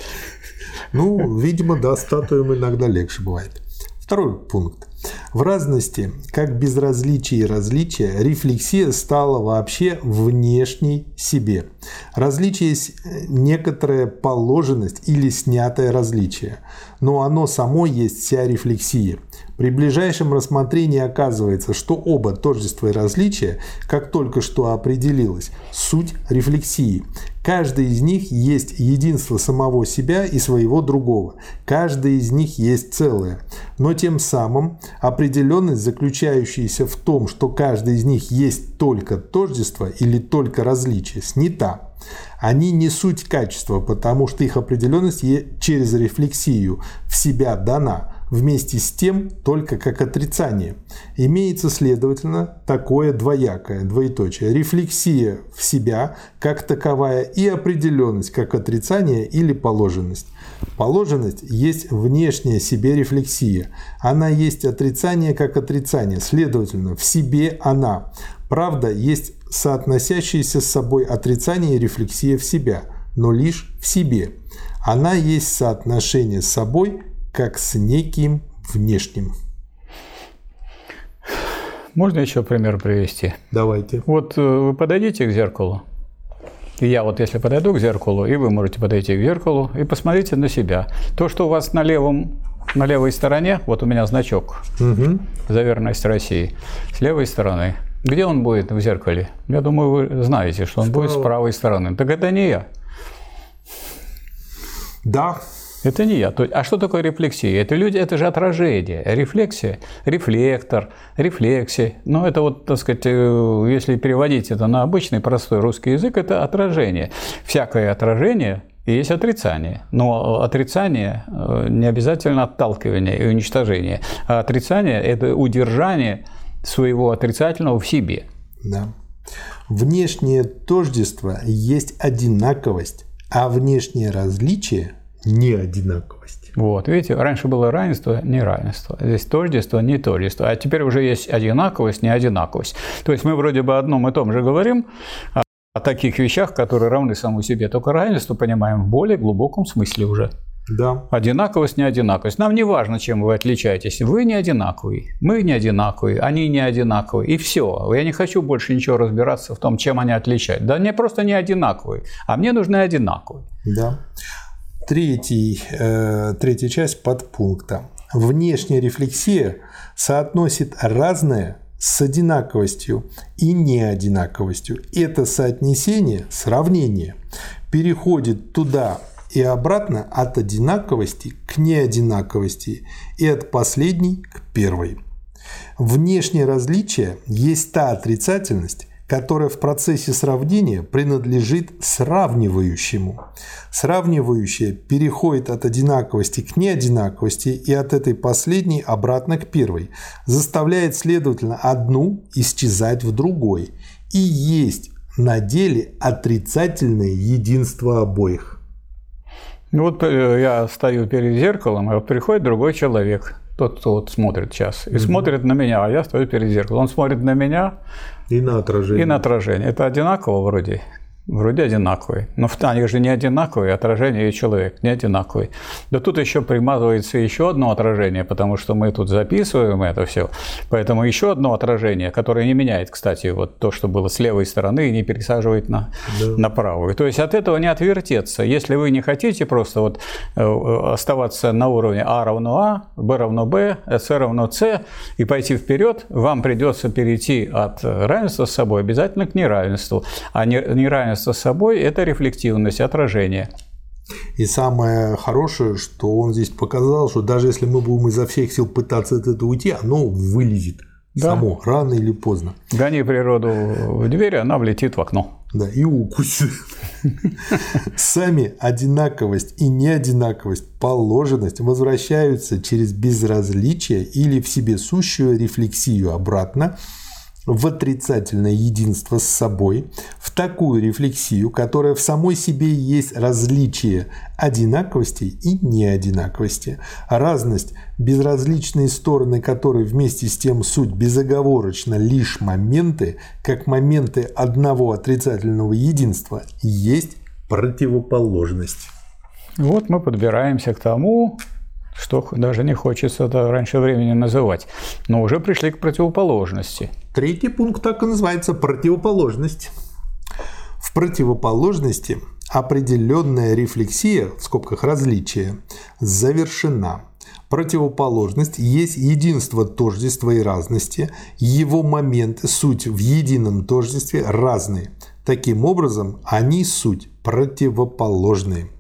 Ну, видимо, да, статуям иногда легче бывает. Второй пункт. В разности, как безразличие и различие, рефлексия стала вообще внешней себе. Различие есть некоторая положенность или снятое различие, но оно само есть вся рефлексия. При ближайшем рассмотрении оказывается, что оба тождества и различия, как только что определилось, суть рефлексии. Каждый из них есть единство самого себя и своего другого. Каждый из них есть целое. но тем самым определенность, заключающаяся в том, что каждый из них есть только тождество или только различие, снята. Они не суть качества, потому что их определенность через рефлексию в себя дана, вместе с тем только как отрицание. Имеется, следовательно, такое двоякое, двоеточие, рефлексия в себя как таковая и определенность как отрицание или положенность. Положенность есть внешняя себе рефлексия. Она есть отрицание как отрицание, следовательно, в себе она. Правда, есть соотносящиеся с собой отрицание и рефлексия в себя, но лишь в себе. Она есть соотношение с собой как с неким внешним. Можно еще пример привести? Давайте. Вот э, вы подойдите к зеркалу. И я вот если подойду к зеркалу, и вы можете подойти к зеркалу и посмотрите на себя. То, что у вас на левом на левой стороне, вот у меня значок угу. за верность России, с левой стороны. Где он будет в зеркале? Я думаю, вы знаете, что он Справа. будет с правой стороны. Так это не я. Да, это не я. А что такое рефлексия? Это люди, это же отражение. Рефлексия, рефлектор, рефлексия. Ну, это вот, так сказать, э, если переводить это на обычный простой русский язык, это отражение. Всякое отражение есть отрицание. Но отрицание э, не обязательно отталкивание и уничтожение. А отрицание – это удержание своего отрицательного в себе. Да. Внешнее тождество есть одинаковость, а внешнее различие – неодинаковость. Вот, видите, раньше было равенство, неравенство. Здесь тождество, не тождество. А теперь уже есть одинаковость, неодинаковость. То есть мы вроде бы одном и том же говорим, а о таких вещах, которые равны самому себе, только равенство понимаем в более глубоком смысле уже. Да. Одинаковость, не одинаковость. Нам не важно, чем вы отличаетесь. Вы не одинаковый, мы не одинаковые, они не одинаковые. И все. Я не хочу больше ничего разбираться в том, чем они отличают. Да они просто не одинаковые, а мне нужны одинаковые. Да третий, э, третья часть подпункта. Внешняя рефлексия соотносит разное с одинаковостью и неодинаковостью. Это соотнесение, сравнение переходит туда и обратно от одинаковости к неодинаковости и от последней к первой. Внешнее различие есть та отрицательность, которое в процессе сравнения принадлежит сравнивающему. Сравнивающее переходит от одинаковости к неодинаковости и от этой последней обратно к первой, заставляет, следовательно, одну исчезать в другой и есть на деле отрицательное единство обоих. Ну вот э, я стою перед зеркалом, и вот приходит другой человек, тот, кто вот смотрит сейчас, и угу. смотрит на меня, а я стою перед зеркалом. Он смотрит на меня, и на отражение. И на отражение. Это одинаково вроде. Вроде одинаковые. Но они же не одинаковые, отражение и человек не одинаковый. Да тут еще примазывается еще одно отражение, потому что мы тут записываем это все. Поэтому еще одно отражение, которое не меняет, кстати, вот то, что было с левой стороны, и не пересаживает на, да. на правую. То есть от этого не отвертеться. Если вы не хотите просто вот э, оставаться на уровне А равно А, Б равно Б, С равно С и пойти вперед, вам придется перейти от равенства с собой обязательно к неравенству. А неравенство равенство с собой – это рефлективность, отражение. И самое хорошее, что он здесь показал, что даже если мы будем изо всех сил пытаться от этого уйти, оно вылезет да. само, рано или поздно. Гони природу в дверь, она влетит в окно. Да, и укусит. Сами одинаковость и неодинаковость, положенность возвращаются через безразличие или в себе сущую рефлексию обратно – в отрицательное единство с собой, в такую рефлексию, которая в самой себе есть различие одинаковости и неодинаковости, разность, безразличные стороны которой вместе с тем суть безоговорочно лишь моменты, как моменты одного отрицательного единства, есть противоположность. Вот мы подбираемся к тому, что даже не хочется это раньше времени называть, но уже пришли к противоположности. Третий пункт так и называется – противоположность. В противоположности определенная рефлексия, в скобках различие, завершена. Противоположность есть единство тождества и разности, его моменты, суть в едином тождестве разные. Таким образом, они суть противоположные.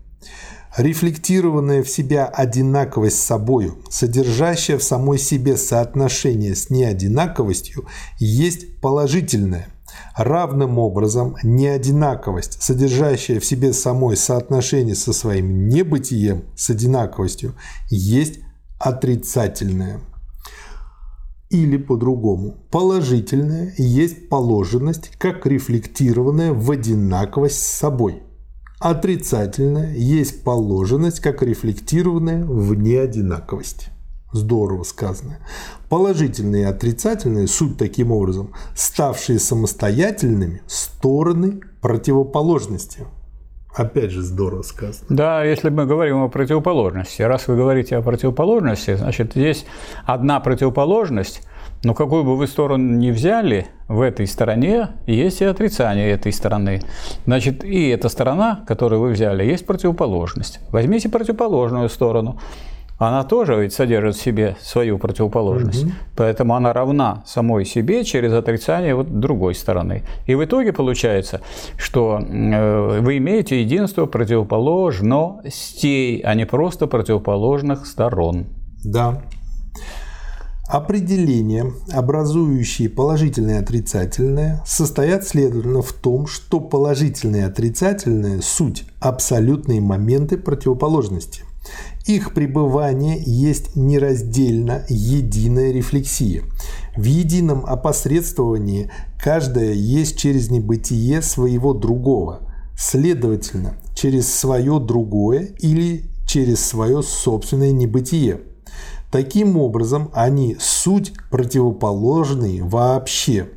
Рефлектированная в себя одинаковость с собою, содержащая в самой себе соотношение с неодинаковостью, есть положительное. Равным образом неодинаковость, содержащая в себе самой соотношение со своим небытием с одинаковостью, есть отрицательное. Или по-другому, положительное есть положенность, как рефлектированная в одинаковость с собой. Отрицательное есть положенность, как рефлектированная в неодинаковость. Здорово сказано. Положительные и отрицательные – суть таким образом, ставшие самостоятельными стороны противоположности. Опять же, здорово сказано. Да, если мы говорим о противоположности, раз вы говорите о противоположности, значит, есть одна противоположность, но какую бы вы сторону ни взяли, в этой стороне есть и отрицание этой стороны. Значит, и эта сторона, которую вы взяли, есть противоположность. Возьмите противоположную сторону она тоже ведь содержит в себе свою противоположность. Угу. Поэтому она равна самой себе через отрицание вот другой стороны. И в итоге получается, что э, вы имеете единство противоположностей, а не просто противоположных сторон. Да. Определения, образующие положительное и отрицательное, состоят, следовательно, в том, что положительное и отрицательное – суть абсолютные моменты противоположности – их пребывание есть нераздельно единая рефлексия. В едином опосредствовании каждая есть через небытие своего другого, следовательно, через свое другое или через свое собственное небытие. Таким образом, они суть противоположные вообще.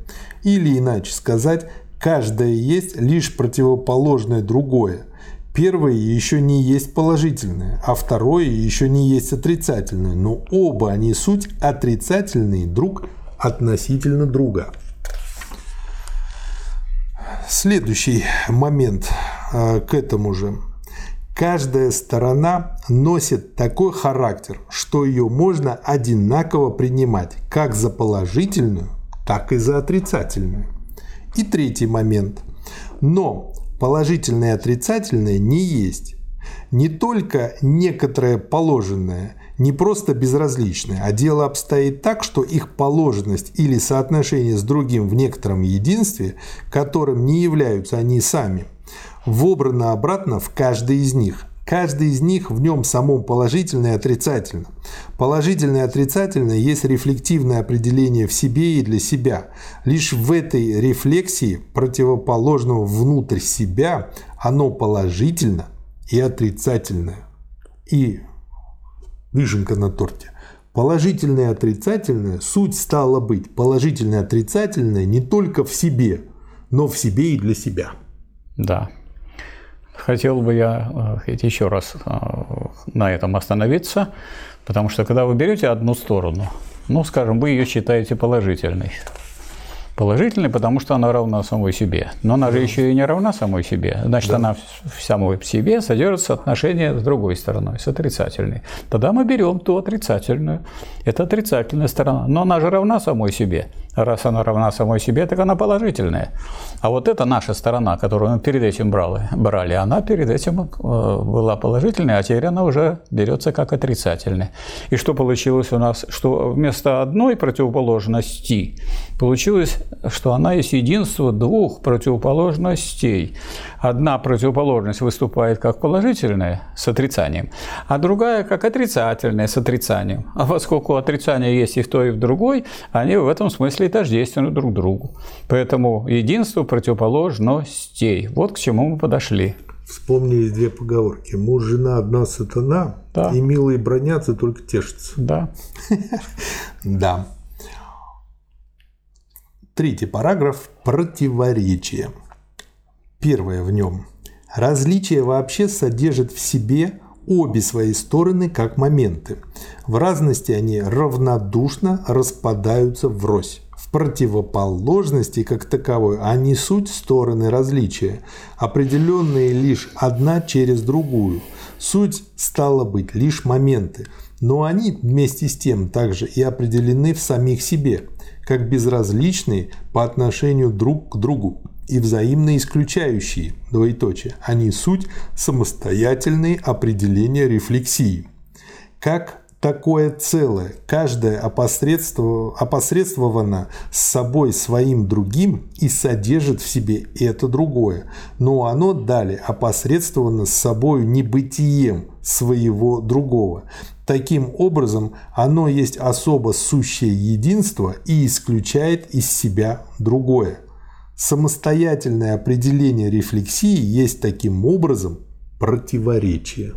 Или иначе сказать, каждое есть лишь противоположное другое, Первое еще не есть положительное, а второе еще не есть отрицательное, но оба они суть отрицательные друг относительно друга. Следующий момент э, к этому же. Каждая сторона носит такой характер, что ее можно одинаково принимать как за положительную, так и за отрицательную. И третий момент. Но положительное и отрицательное не есть. Не только некоторое положенное, не просто безразличное, а дело обстоит так, что их положенность или соотношение с другим в некотором единстве, которым не являются они сами, вобрано обратно в каждый из них, Каждый из них в нем самом положительное и отрицательно. Положительное и отрицательное есть рефлективное определение в себе и для себя. Лишь в этой рефлексии противоположного внутрь себя оно положительно и отрицательное. И вишенка на торте. Положительное и отрицательное суть стала быть положительное и отрицательное не только в себе, но в себе и для себя. Да, хотел бы я э, еще раз э, на этом остановиться, потому что когда вы берете одну сторону, ну, скажем, вы ее считаете положительной, Положительной, потому что она равна самой себе. Но она же еще и не равна самой себе. Значит, да. она в самой себе содержит соотношение с другой стороной, с отрицательной. Тогда мы берем ту отрицательную. Это отрицательная сторона. Но она же равна самой себе. Раз она равна самой себе, так она положительная. А вот эта наша сторона, которую мы перед этим брали, брали она перед этим э, была положительной, а теперь она уже берется как отрицательная. И что получилось у нас? Что вместо одной противоположности получилось что она есть единство двух противоположностей. Одна противоположность выступает как положительная с отрицанием, а другая как отрицательная с отрицанием. А поскольку отрицания есть и в той, и в другой, они в этом смысле тождественны друг другу. Поэтому единство противоположностей. Вот к чему мы подошли. Вспомнили две поговорки. Муж, жена, одна сатана, да. и милые бронятся, только тешатся. Да. Да. Третий параграф – противоречие. Первое в нем. Различие вообще содержит в себе обе свои стороны как моменты. В разности они равнодушно распадаются врозь. Противоположности как таковой они суть стороны различия, определенные лишь одна через другую. Суть стала быть лишь моменты, но они вместе с тем также и определены в самих себе – как безразличные по отношению друг к другу. и взаимно исключающие, двоеточие. Они суть самостоятельные определения рефлексии. Как такое целое, каждое опосредствовано с собой своим другим и содержит в себе это другое, но оно далее опосредствовано с собой небытием своего другого. Таким образом, оно есть особо сущее единство и исключает из себя другое. Самостоятельное определение рефлексии есть таким образом противоречие.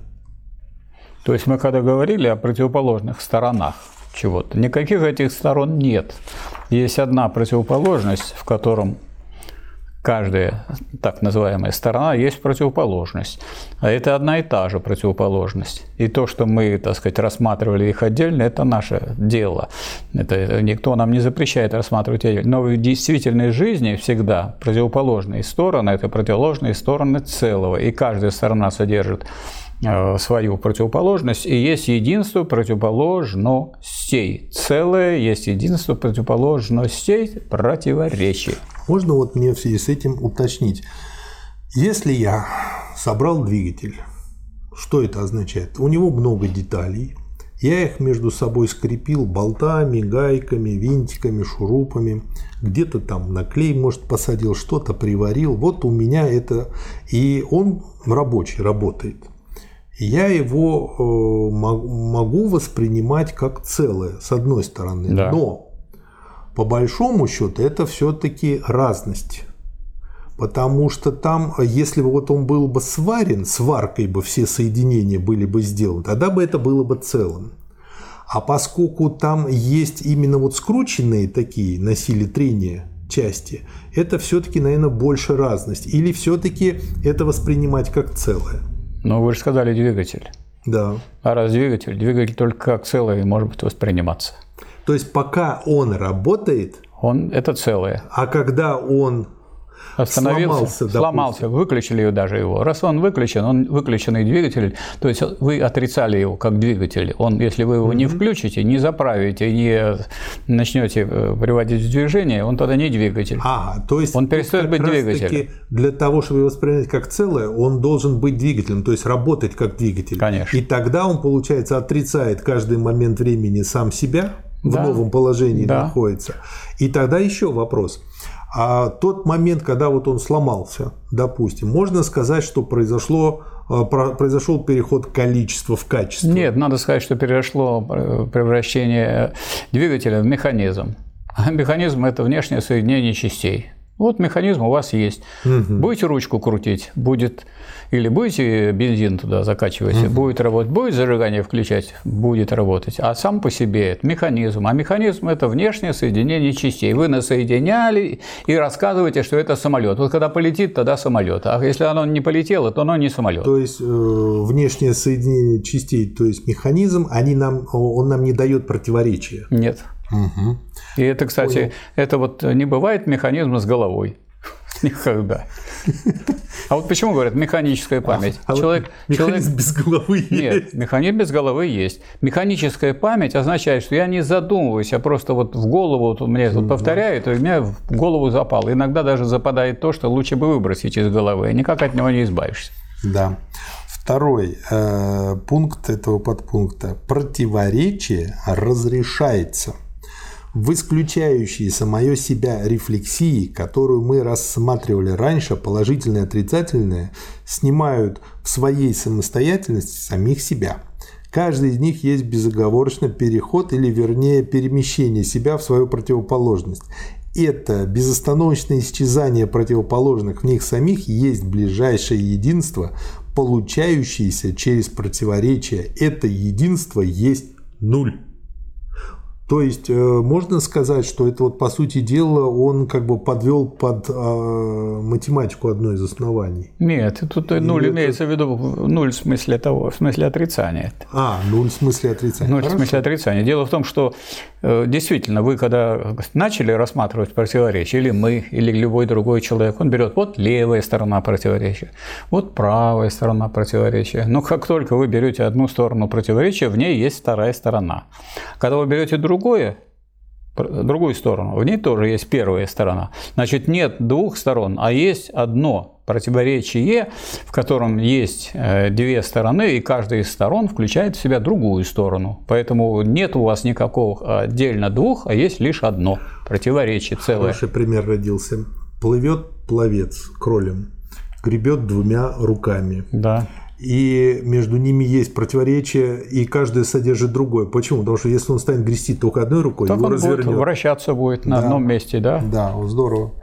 То есть мы когда говорили о противоположных сторонах чего-то, никаких этих сторон нет. Есть одна противоположность, в котором каждая так называемая сторона есть противоположность. А это одна и та же противоположность. И то, что мы, так сказать, рассматривали их отдельно, это наше дело. Это никто нам не запрещает рассматривать отдельно. Но в действительной жизни всегда противоположные стороны – это противоположные стороны целого. И каждая сторона содержит свою противоположность, и есть единство противоположностей. Целое есть единство противоположностей противоречий. Можно вот мне в связи с этим уточнить. Если я собрал двигатель, что это означает? У него много деталей. Я их между собой скрепил болтами, гайками, винтиками, шурупами. Где-то там наклей, может, посадил, что-то приварил. Вот у меня это... И он рабочий, работает я его э, могу воспринимать как целое, с одной стороны. Да. Но по большому счету это все-таки разность. Потому что там, если бы вот он был бы сварен, сваркой бы все соединения были бы сделаны, тогда бы это было бы целым. А поскольку там есть именно вот скрученные такие на силе трения части, это все-таки, наверное, больше разность. Или все-таки это воспринимать как целое. Но вы же сказали двигатель. Да. А раз двигатель, двигатель только как целое может быть восприниматься. То есть пока он работает, он это целое. А когда он остановился, сломался, сломался, выключили ее даже его. Раз он выключен, он выключенный двигатель, то есть вы отрицали его как двигатель. Он, если вы его mm-hmm. не включите, не заправите, не начнете э, приводить в движение, он тогда не двигатель. А, то есть он перестает быть двигателем. Для того, чтобы его воспринять как целое, он должен быть двигателем, то есть работать как двигатель. Конечно. И тогда он, получается, отрицает каждый момент времени сам себя в да. новом положении да. находится. И тогда еще вопрос. А тот момент, когда вот он сломался, допустим, можно сказать, что произошло э, произошел переход количества в качество? Нет, надо сказать, что произошло э, превращение двигателя в механизм. А механизм – это внешнее соединение частей. Вот механизм у вас есть. Угу. Будете ручку крутить, будет или будете бензин туда закачивать, угу. будет работать, будет зажигание включать, будет работать. А сам по себе это механизм. А механизм это внешнее соединение частей. Вы насоединяли и рассказываете, что это самолет. Вот когда полетит, тогда самолет. А если оно не полетело, то оно не самолет. То есть э, внешнее соединение частей, то есть механизм, они нам, он нам не дает противоречия. Нет. Угу. И это, кстати, Понял. это вот не бывает механизма с головой. Никогда. А вот почему говорят механическая память? А, человек, вот механизм человек... без головы есть. Нет, механизм без головы есть. Механическая память означает, что я не задумываюсь, а просто вот в голову, вот мне вот повторяют, и у меня в голову запало. Иногда даже западает то, что лучше бы выбросить из головы, и никак от него не избавишься. Да. Второй э, пункт этого подпункта. Противоречие разрешается – в исключающие самое себя рефлексии, которую мы рассматривали раньше, положительные и отрицательные, снимают в своей самостоятельности самих себя. Каждый из них есть безоговорочно переход или, вернее, перемещение себя в свою противоположность. Это безостановочное исчезание противоположных в них самих есть ближайшее единство, получающееся через противоречие. Это единство есть нуль. То есть э, можно сказать, что это вот по сути дела он как бы подвел под э, математику одно из оснований. Нет, тут нуль Или имеется это... в виду нуль в смысле того, в смысле отрицания. А, нуль в смысле отрицания. Нуль Хорошо. в смысле отрицания. Дело в том, что действительно вы когда начали рассматривать противоречие, или мы, или любой другой человек, он берет вот левая сторона противоречия, вот правая сторона противоречия. Но как только вы берете одну сторону противоречия, в ней есть вторая сторона. Когда вы берете другое, другую сторону. В ней тоже есть первая сторона. Значит, нет двух сторон, а есть одно противоречие, в котором есть э, две стороны, и каждая из сторон включает в себя другую сторону. Поэтому нет у вас никакого отдельно двух, а есть лишь одно противоречие целое. Хороший пример родился. Плывет пловец кролем, гребет двумя руками. Да и между ними есть противоречие, и каждый содержит другое. Почему? Потому что если он станет грести только одной рукой, так его он развернет. Будет вращаться будет на да. одном месте, да? Да, здорово.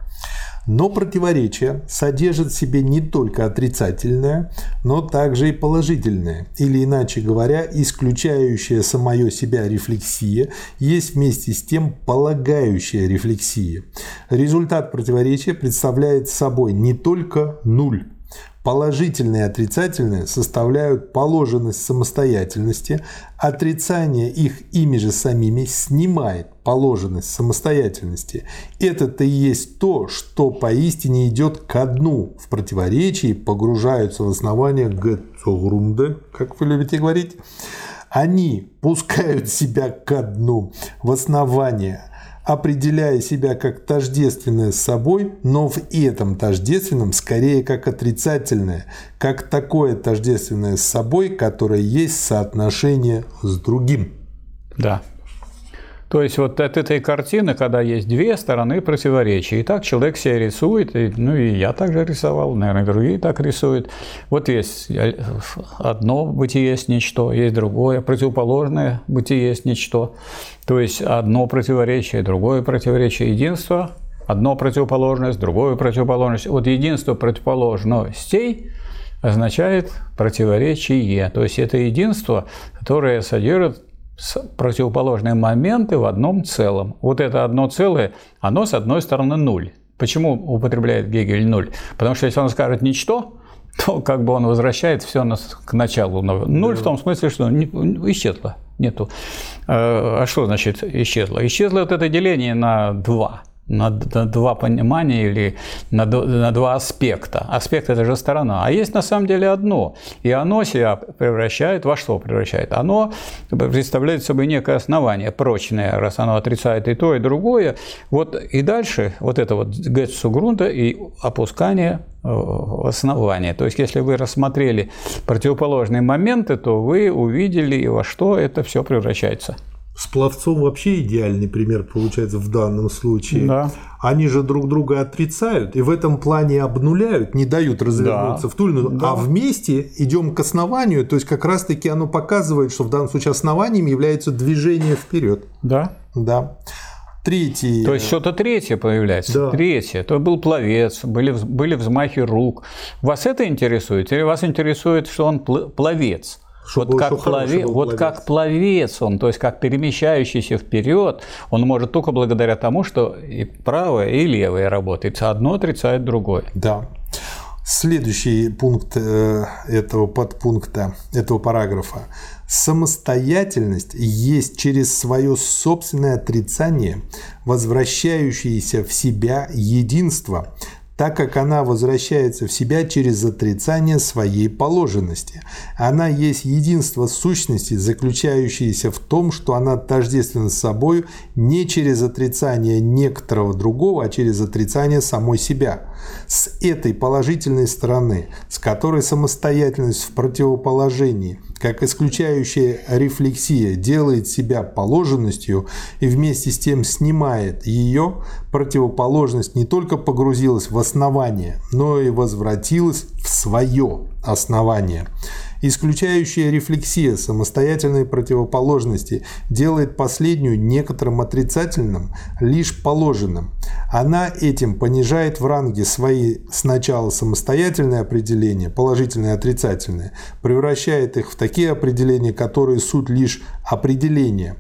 Но противоречие содержит в себе не только отрицательное, но также и положительное, или иначе говоря, исключающая самое себя рефлексия есть вместе с тем полагающая рефлексия. Результат противоречия представляет собой не только нуль, Положительные и отрицательные составляют положенность самостоятельности, отрицание их ими же самими снимает положенность самостоятельности. Это-то и есть то, что поистине идет ко дну, в противоречии погружаются в основание Гетцогрунде, как вы любите говорить. Они пускают себя ко дну, в основание, определяя себя как тождественное с собой, но в этом тождественном скорее как отрицательное, как такое тождественное с собой, которое есть соотношение с другим. Да, то есть вот от этой картины, когда есть две стороны противоречия, и так человек себе рисует, и, ну и я также рисовал, наверное, другие так рисуют. Вот есть одно бытие есть ничто, есть другое, противоположное бытие есть ничто. То есть одно противоречие, другое противоречие, единство, одно противоположность, другое противоположность. Вот единство противоположностей означает противоречие. То есть это единство, которое содержит противоположные моменты в одном целом. Вот это одно целое, оно с одной стороны нуль. Почему употребляет Гегель нуль? Потому что если он скажет ничто, то как бы он возвращает все к началу. Нуль да. в том смысле, что исчезло, нету. Э, а что значит исчезло? Исчезло вот это деление на два на, на два понимания или на, на два аспекта. Аспект – это же сторона. А есть на самом деле одно. И оно себя превращает во что превращает? Оно представляет собой некое основание прочное, раз оно отрицает и то, и другое. Вот и дальше вот это вот гетсу грунта и опускание э, в основание. То есть, если вы рассмотрели противоположные моменты, то вы увидели, во что это все превращается. С пловцом вообще идеальный пример получается в данном случае. Да. Они же друг друга отрицают и в этом плане обнуляют, не дают развернуться да. в ту или иную. Да. А вместе идем к основанию, то есть как раз-таки оно показывает, что в данном случае основанием является движение вперед. Да. Да. Третий. То есть что-то третье появляется. Да. Третье. То был пловец, были, были взмахи рук. Вас это интересует? Или вас интересует, что он пловец? Вот как, плове, вот как пловец он, то есть как перемещающийся вперед, он может только благодаря тому, что и правое, и левое работает. Одно отрицает другое. Да. Следующий пункт э, этого подпункта, этого параграфа. Самостоятельность есть через свое собственное отрицание, возвращающееся в себя единство, так как она возвращается в себя через отрицание своей положенности. Она есть единство сущности, заключающееся в том, что она тождественна с собой не через отрицание некоторого другого, а через отрицание самой себя. С этой положительной стороны, с которой самостоятельность в противоположении – как исключающая рефлексия делает себя положенностью и вместе с тем снимает ее, противоположность не только погрузилась в основание, но и возвратилась в свое основание. Исключающая рефлексия самостоятельной противоположности делает последнюю некоторым отрицательным, лишь положенным. Она этим понижает в ранге свои сначала самостоятельные определения, положительные и отрицательные, превращает их в такие определения, которые суть лишь определения.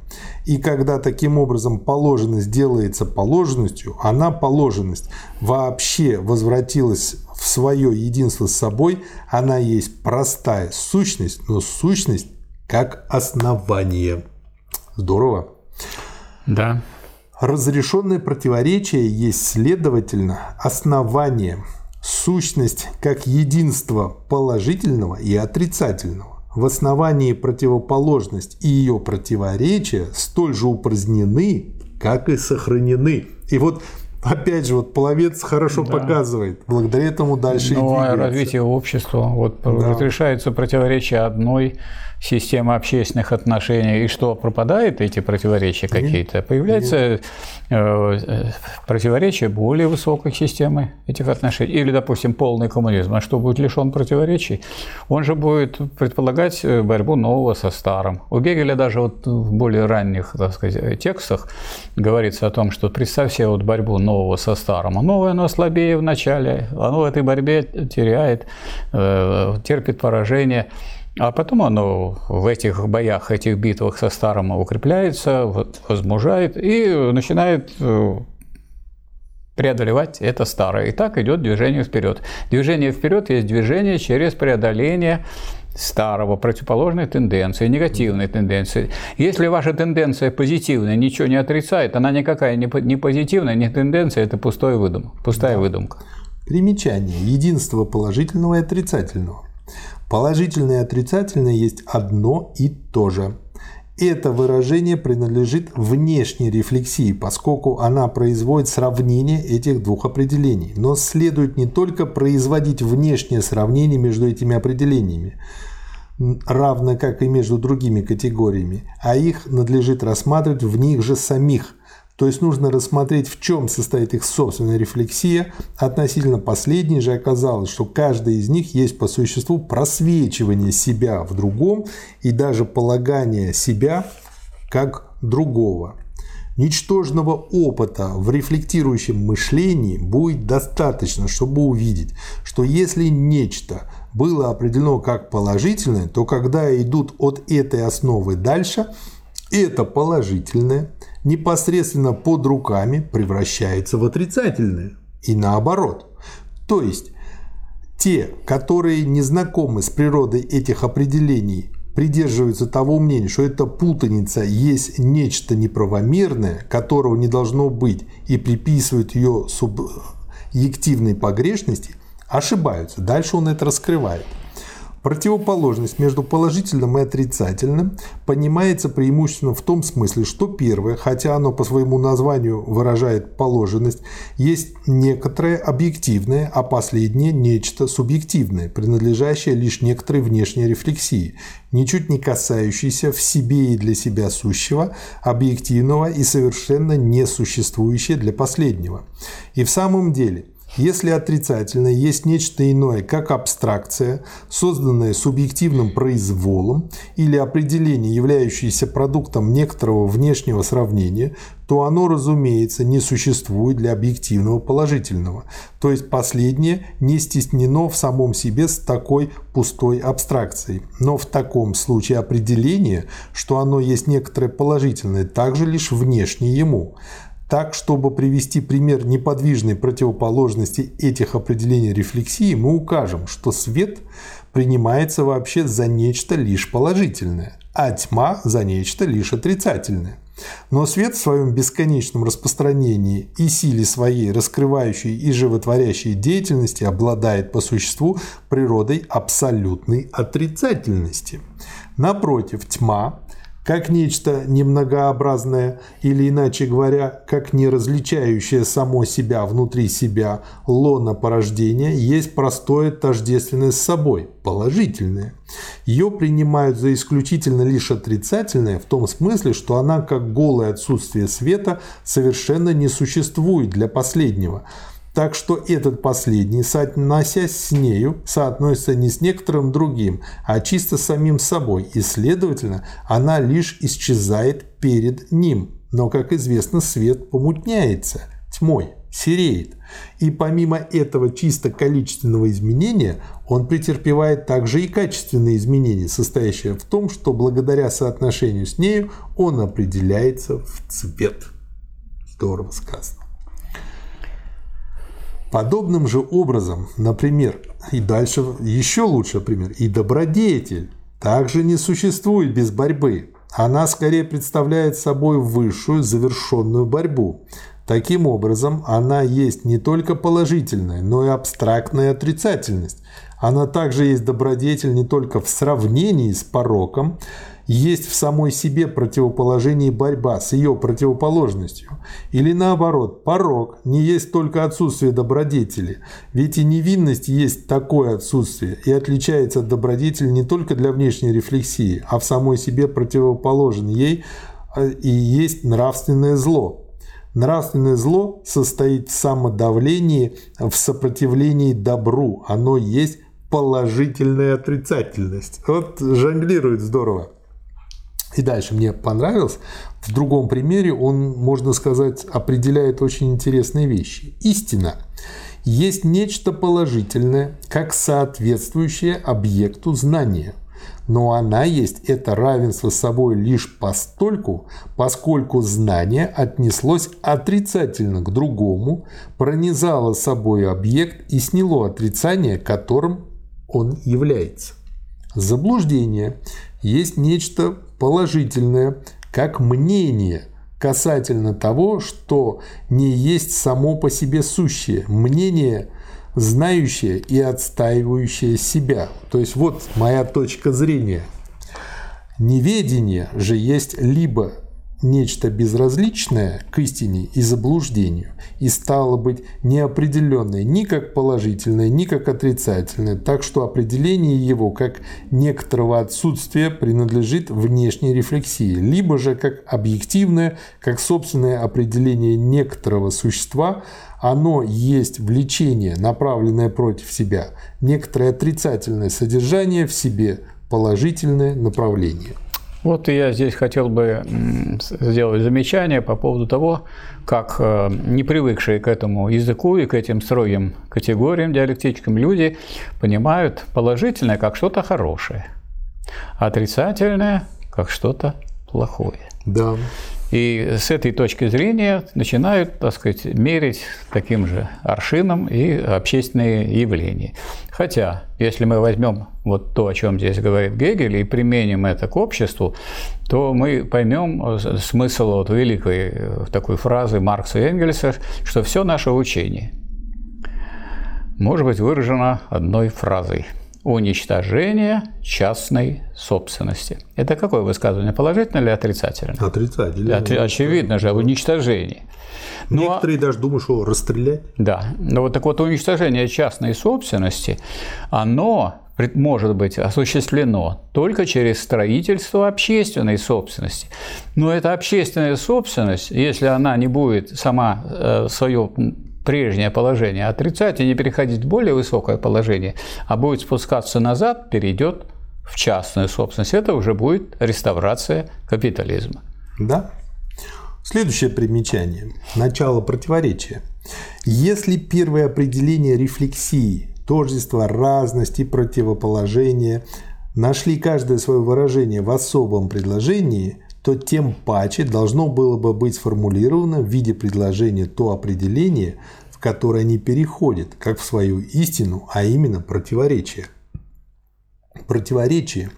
И когда таким образом положенность делается положенностью, она положенность вообще возвратилась в свое единство с собой, она есть простая сущность, но сущность как основание. Здорово. Да. Разрешенное противоречие есть, следовательно, основание, сущность как единство положительного и отрицательного. В основании противоположность и ее противоречия столь же упразднены, как и сохранены. И вот Опять же, вот половец хорошо да. показывает. Благодаря этому дальше ну, и развитие общества. Вот да. разрешается противоречие одной системы общественных отношений. И что, пропадает эти противоречия какие-то? Появляются э, противоречия более высокой системы этих отношений. Или, допустим, полный коммунизм. А что будет лишен противоречий? Он же будет предполагать э, борьбу нового со старым. У Гегеля даже вот в более ранних так сказать, текстах говорится о том, что представь себе вот борьбу нового со старым. А новое оно слабее в начале, оно в этой борьбе теряет, э, терпит поражение. А потом оно в этих боях, этих битвах со старым укрепляется, возмужает и начинает э, преодолевать это старое. И так идет движение вперед. Движение вперед есть движение через преодоление старого, противоположной тенденции, негативной тенденции. Если ваша тенденция позитивная, ничего не отрицает, она никакая не позитивная, не тенденция, это пустая выдумка. Пустая да. выдумка. Примечание. Единство положительного и отрицательного. Положительное и отрицательное есть одно и то же. Это выражение принадлежит внешней рефлексии, поскольку она производит сравнение этих двух определений. Но следует не только производить внешнее сравнение между этими определениями, равно как и между другими категориями, а их надлежит рассматривать в них же самих, то есть нужно рассмотреть, в чем состоит их собственная рефлексия. Относительно последней же оказалось, что каждая из них есть по существу просвечивание себя в другом и даже полагание себя как другого. Ничтожного опыта в рефлектирующем мышлении будет достаточно, чтобы увидеть, что если нечто было определено как положительное, то когда идут от этой основы дальше, это положительное – непосредственно под руками превращается в отрицательное. И наоборот. То есть те, которые не знакомы с природой этих определений, придерживаются того мнения, что эта путаница есть нечто неправомерное, которого не должно быть, и приписывают ее субъективной погрешности, ошибаются. Дальше он это раскрывает. Противоположность между положительным и отрицательным понимается преимущественно в том смысле, что первое, хотя оно по своему названию выражает положенность, есть некоторое объективное, а последнее – нечто субъективное, принадлежащее лишь некоторой внешней рефлексии, ничуть не касающейся в себе и для себя сущего, объективного и совершенно несуществующее для последнего. И в самом деле – если отрицательное есть нечто иное, как абстракция, созданная субъективным произволом или определение, являющееся продуктом некоторого внешнего сравнения, то оно, разумеется, не существует для объективного положительного. То есть последнее не стеснено в самом себе с такой пустой абстракцией. Но в таком случае определение, что оно есть некоторое положительное, также лишь внешне ему. Так, чтобы привести пример неподвижной противоположности этих определений рефлексии, мы укажем, что свет принимается вообще за нечто лишь положительное, а тьма за нечто лишь отрицательное. Но свет в своем бесконечном распространении и силе своей раскрывающей и животворящей деятельности обладает по существу природой абсолютной отрицательности. Напротив, тьма как нечто немногообразное или, иначе говоря, как не различающее само себя внутри себя лона порождения, есть простое тождественное с собой, положительное. Ее принимают за исключительно лишь отрицательное в том смысле, что она, как голое отсутствие света, совершенно не существует для последнего – так что этот последний, соотносясь с нею, соотносится не с некоторым другим, а чисто самим собой, и, следовательно, она лишь исчезает перед ним. Но, как известно, свет помутняется тьмой, сереет. И помимо этого чисто количественного изменения, он претерпевает также и качественные изменения, состоящие в том, что благодаря соотношению с нею он определяется в цвет. Здорово сказано. Подобным же образом, например, и дальше еще лучше пример, и добродетель также не существует без борьбы. Она скорее представляет собой высшую завершенную борьбу. Таким образом, она есть не только положительная, но и абстрактная отрицательность. Она также есть добродетель не только в сравнении с пороком, есть в самой себе противоположение и борьба с ее противоположностью. Или наоборот, порог не есть только отсутствие добродетели, ведь и невинность есть такое отсутствие и отличается от добродетели не только для внешней рефлексии, а в самой себе противоположен ей э, и есть нравственное зло. Нравственное зло состоит в самодавлении, в сопротивлении добру. Оно есть положительная отрицательность. Вот жонглирует здорово. И дальше мне понравилось. В другом примере он, можно сказать, определяет очень интересные вещи. Истина есть нечто положительное, как соответствующее объекту знания. Но она есть это равенство с собой лишь постольку, поскольку знание отнеслось отрицательно к другому, пронизало собой объект и сняло отрицание, которым он является. Заблуждение есть нечто положительное, как мнение касательно того, что не есть само по себе сущее. Мнение, знающее и отстаивающее себя. То есть вот моя точка зрения. Неведение же есть либо нечто безразличное к истине и заблуждению, и стало быть неопределенное ни как положительное, ни как отрицательное, так что определение его как некоторого отсутствия принадлежит внешней рефлексии, либо же как объективное, как собственное определение некоторого существа, оно есть влечение, направленное против себя, некоторое отрицательное содержание в себе, положительное направление. Вот я здесь хотел бы сделать замечание по поводу того, как э, не привыкшие к этому языку и к этим строгим категориям диалектическим люди понимают положительное как что-то хорошее, а отрицательное как что-то плохое. Да. И с этой точки зрения начинают, так сказать, мерить таким же аршином и общественные явления. Хотя, если мы возьмем вот то, о чем здесь говорит Гегель, и применим это к обществу, то мы поймем смысл вот великой э, такой фразы Маркса и Энгельса, что все наше учение может быть выражено одной фразой – уничтожение частной собственности. Это какое высказывание, положительное или отрицательное? Отрицательное. От, очевидно же, уничтожение. Ну, Некоторые даже думают, что расстрелять. Да. Но вот так вот уничтожение частной собственности, оно может быть осуществлено только через строительство общественной собственности. Но эта общественная собственность, если она не будет сама э, свое прежнее положение отрицать и не переходить в более высокое положение, а будет спускаться назад, перейдет в частную собственность. Это уже будет реставрация капитализма. Да. Следующее примечание. Начало противоречия. Если первое определение рефлексии, тождество, разности, противоположения нашли каждое свое выражение в особом предложении, то тем паче должно было бы быть сформулировано в виде предложения то определение, которое не переходит, как в свою истину, а именно противоречие. Противоречие,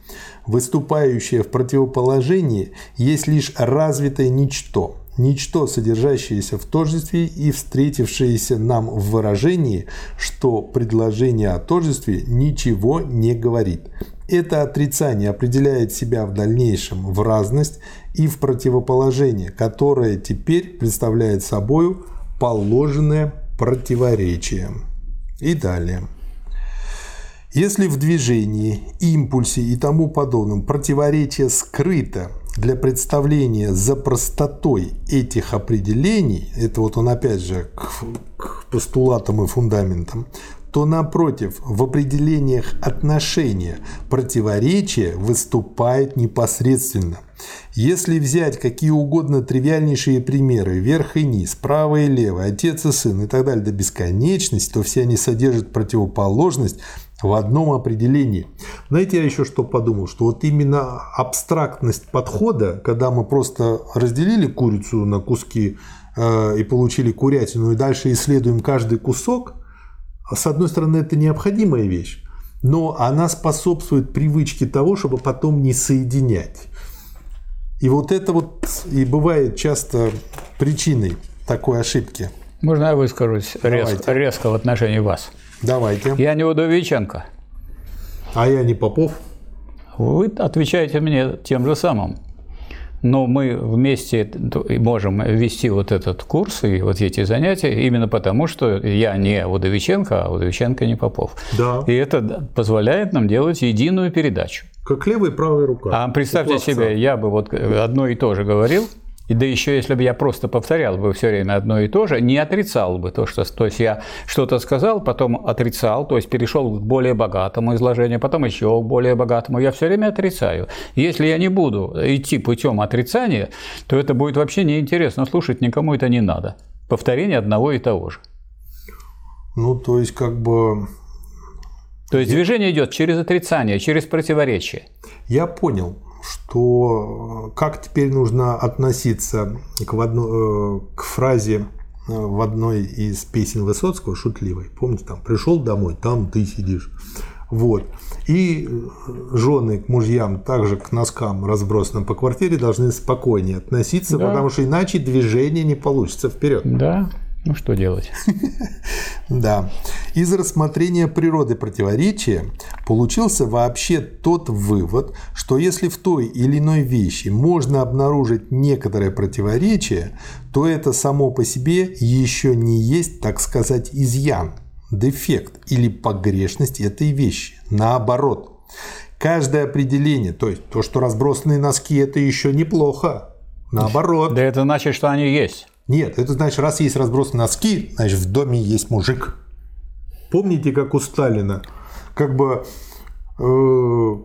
выступающее в противоположении, есть лишь развитое ничто, ничто, содержащееся в тождестве и встретившееся нам в выражении, что предложение о тождестве ничего не говорит. Это отрицание определяет себя в дальнейшем в разность и в противоположение, которое теперь представляет собой положенное противоречие. И далее. Если в движении, импульсе и тому подобном противоречие скрыто для представления за простотой этих определений, это вот он опять же к, к постулатам и фундаментам, то напротив, в определениях отношения противоречие выступает непосредственно. Если взять какие угодно тривиальнейшие примеры, верх и низ, право и лево, отец и сын и так далее до бесконечности, то все они содержат противоположность в одном определении. Знаете, я еще что подумал, что вот именно абстрактность подхода, когда мы просто разделили курицу на куски э, и получили курятину, и дальше исследуем каждый кусок, с одной стороны, это необходимая вещь, но она способствует привычке того, чтобы потом не соединять. И вот это вот и бывает часто причиной такой ошибки. Можно я выскажусь резко, резко в отношении вас? Давайте. Я не Удовиченко. А я не Попов. Вы отвечаете мне тем же самым. Но мы вместе можем вести вот этот курс и вот эти занятия именно потому, что я не Удовиченко, а Удовиченко не Попов. Да. И это позволяет нам делать единую передачу. Как левая и правая рука. А представьте себе, я бы вот одно и то же говорил, и да еще если бы я просто повторял бы все время одно и то же, не отрицал бы то, что то есть я что-то сказал, потом отрицал, то есть перешел к более богатому изложению, потом еще к более богатому, я все время отрицаю. Если я не буду идти путем отрицания, то это будет вообще неинтересно слушать, никому это не надо. Повторение одного и того же. Ну, то есть, как бы то есть движение идет через отрицание, через противоречие. Я понял что э, как теперь нужно относиться к, одно, э, к фразе э, в одной из песен Высоцкого, шутливой. Помните, там пришел домой, там ты сидишь. Вот. И жены к мужьям, также к носкам, разбросанным по квартире, должны спокойнее относиться, да. потому что иначе движение не получится вперед. Да. Ну что делать? Да. Из рассмотрения природы противоречия получился вообще тот вывод, что если в той или иной вещи можно обнаружить некоторое противоречие, то это само по себе еще не есть, так сказать, изъян, дефект или погрешность этой вещи. Наоборот, каждое определение, то есть то, что разбросанные носки, это еще неплохо. Наоборот. Да это значит, что они есть. Нет, это значит, раз есть разбросанные носки, значит, в доме есть мужик. Помните, как у Сталина? Как бы э,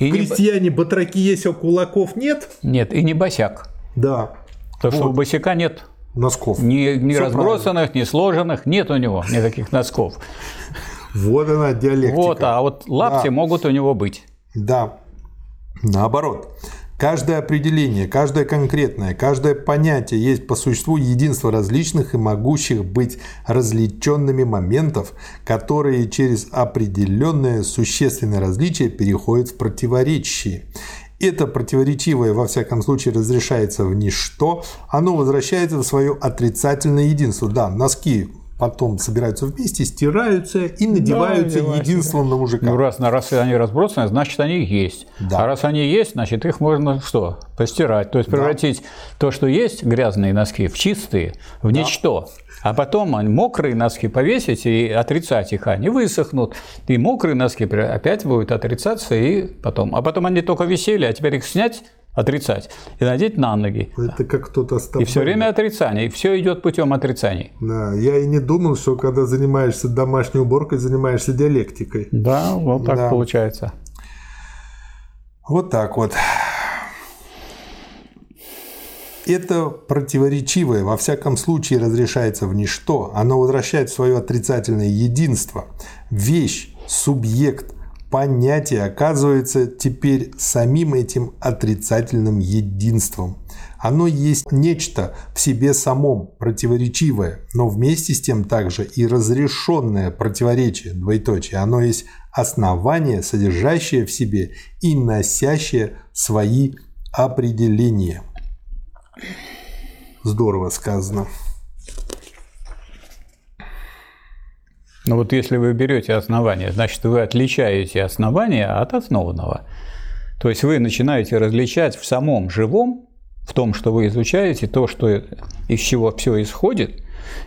и крестьяне, не... батраки есть, а кулаков нет? Нет, и не босяк. Да. То, вот. что у босяка нет носков. Ни, ни разбросанных, правильно. ни сложенных, нет у него никаких носков. Вот она диалектика. Вот, а вот лапти да. могут у него быть. Да. Наоборот. Каждое определение, каждое конкретное, каждое понятие есть по существу единство различных и могущих быть различенными моментов, которые через определенное существенное различие переходят в противоречие. Это противоречивое, во всяком случае, разрешается в ничто, оно возвращается в свое отрицательное единство. Да, носки потом собираются вместе, стираются и надеваются да, единством на мужика. Ну, раз, раз они разбросаны, значит, они есть. Да. А раз они есть, значит, их можно что? Постирать. То есть превратить да. то, что есть, грязные носки, в чистые, в да. ничто. А потом мокрые носки повесить и отрицать их, они высохнут. И мокрые носки опять будут отрицаться, и потом. А потом они только висели, а теперь их снять отрицать и надеть на ноги. Это как кто-то И все время отрицание, и все идет путем отрицаний. Да, я и не думал, что когда занимаешься домашней уборкой, занимаешься диалектикой. Да, вот так да. получается. Вот так вот. Это противоречивое, во всяком случае, разрешается в ничто. Оно возвращает свое отрицательное единство. Вещь, субъект, понятие оказывается теперь самим этим отрицательным единством. Оно есть нечто в себе самом противоречивое, но вместе с тем также и разрешенное противоречие, двоеточие. Оно есть основание, содержащее в себе и носящее свои определения. Здорово сказано. Но вот если вы берете основание, значит, вы отличаете основание от основанного. То есть вы начинаете различать в самом живом, в том, что вы изучаете, то, что из чего все исходит,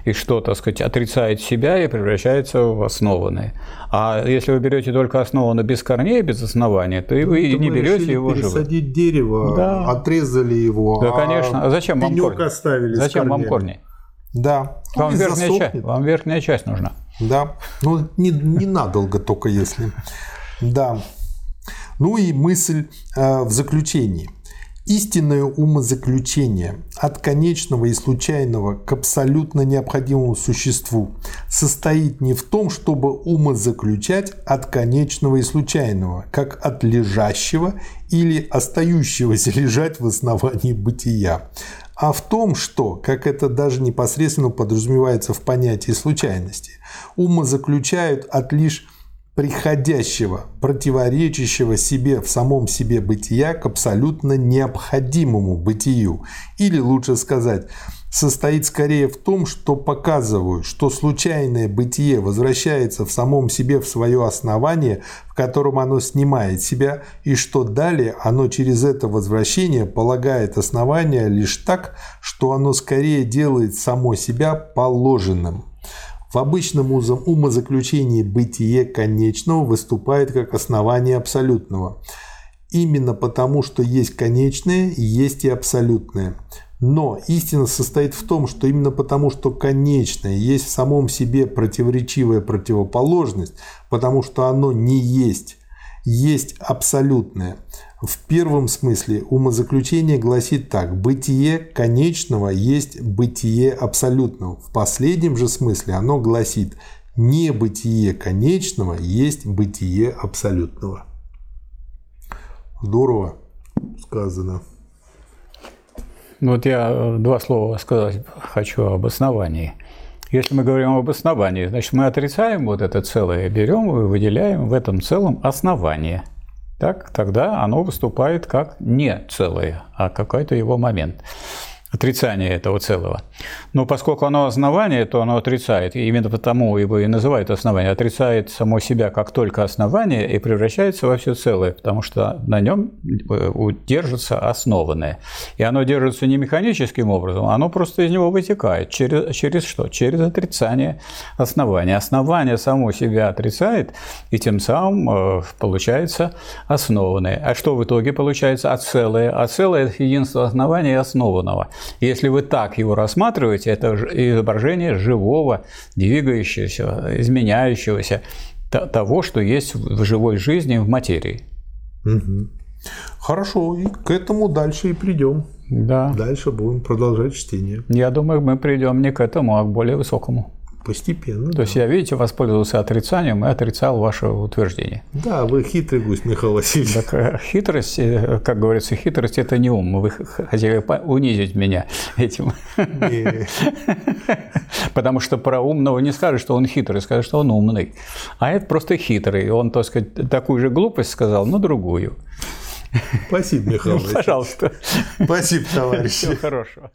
и что, так сказать, отрицает себя и превращается в основанное. А если вы берете только основанное без корней, без основания, то и вы ну, не берете его живым. Пересадить дерево, да. отрезали его. Да, конечно. А зачем вам корни? оставили Зачем вам корни? Да. Вам верхняя, часть, вам верхняя часть нужна. Да. Ну, не, ненадолго только если. Да. Ну и мысль э, в заключении. Истинное умозаключение от конечного и случайного к абсолютно необходимому существу состоит не в том, чтобы умозаключать от конечного и случайного, как от лежащего или остающегося лежать в основании бытия, а в том, что, как это даже непосредственно подразумевается в понятии случайности, умозаключают от лишь приходящего, противоречащего себе в самом себе бытия к абсолютно необходимому бытию. Или лучше сказать, состоит скорее в том, что показываю, что случайное бытие возвращается в самом себе в свое основание, в котором оно снимает себя, и что далее оно через это возвращение полагает основание лишь так, что оно скорее делает само себя положенным. В обычном умозаключении бытие конечного выступает как основание абсолютного. Именно потому, что есть конечное, есть и абсолютное. Но истина состоит в том, что именно потому, что конечное есть в самом себе противоречивая противоположность, потому что оно не есть, есть абсолютное. В первом смысле умозаключение гласит так. Бытие конечного есть бытие абсолютного. В последнем же смысле оно гласит небытие конечного есть бытие абсолютного. Здорово сказано. Вот я э, два слова сказать хочу об основании. Если мы говорим об основании, значит, мы отрицаем вот это целое, берем и выделяем в этом целом основание. Так, тогда оно выступает как не целое, а какой-то его момент отрицание этого целого. Но поскольку оно основание, то оно отрицает, и именно потому его и называют основание, отрицает само себя как только основание и превращается во все целое, потому что на нем э, держится основанное. И оно держится не механическим образом, оно просто из него вытекает. Через, через что? Через отрицание основания. Основание само себя отрицает, и тем самым э, получается основанное. А что в итоге получается? А целое? А целое – это единство основания и основанного. Если вы так его рассматриваете, это изображение живого, двигающегося, изменяющегося того, что есть в живой жизни, в материи. Угу. Хорошо, и к этому дальше и придем. Да. Дальше будем продолжать чтение. Я думаю, мы придем не к этому, а к более высокому. Постепенно. То да. есть я, видите, воспользовался отрицанием и отрицал ваше утверждение. Да, вы хитрый гусь, Михаил Васильевич. Так э, хитрость, э, как говорится, хитрость – это не ум. Вы хотели унизить меня этим. Потому что про умного не скажешь, что он хитрый, скажешь, что он умный. А это просто хитрый. Он, так сказать, такую же глупость сказал, но другую. Спасибо, Михаил Пожалуйста. Спасибо, товарищи. Всего хорошего.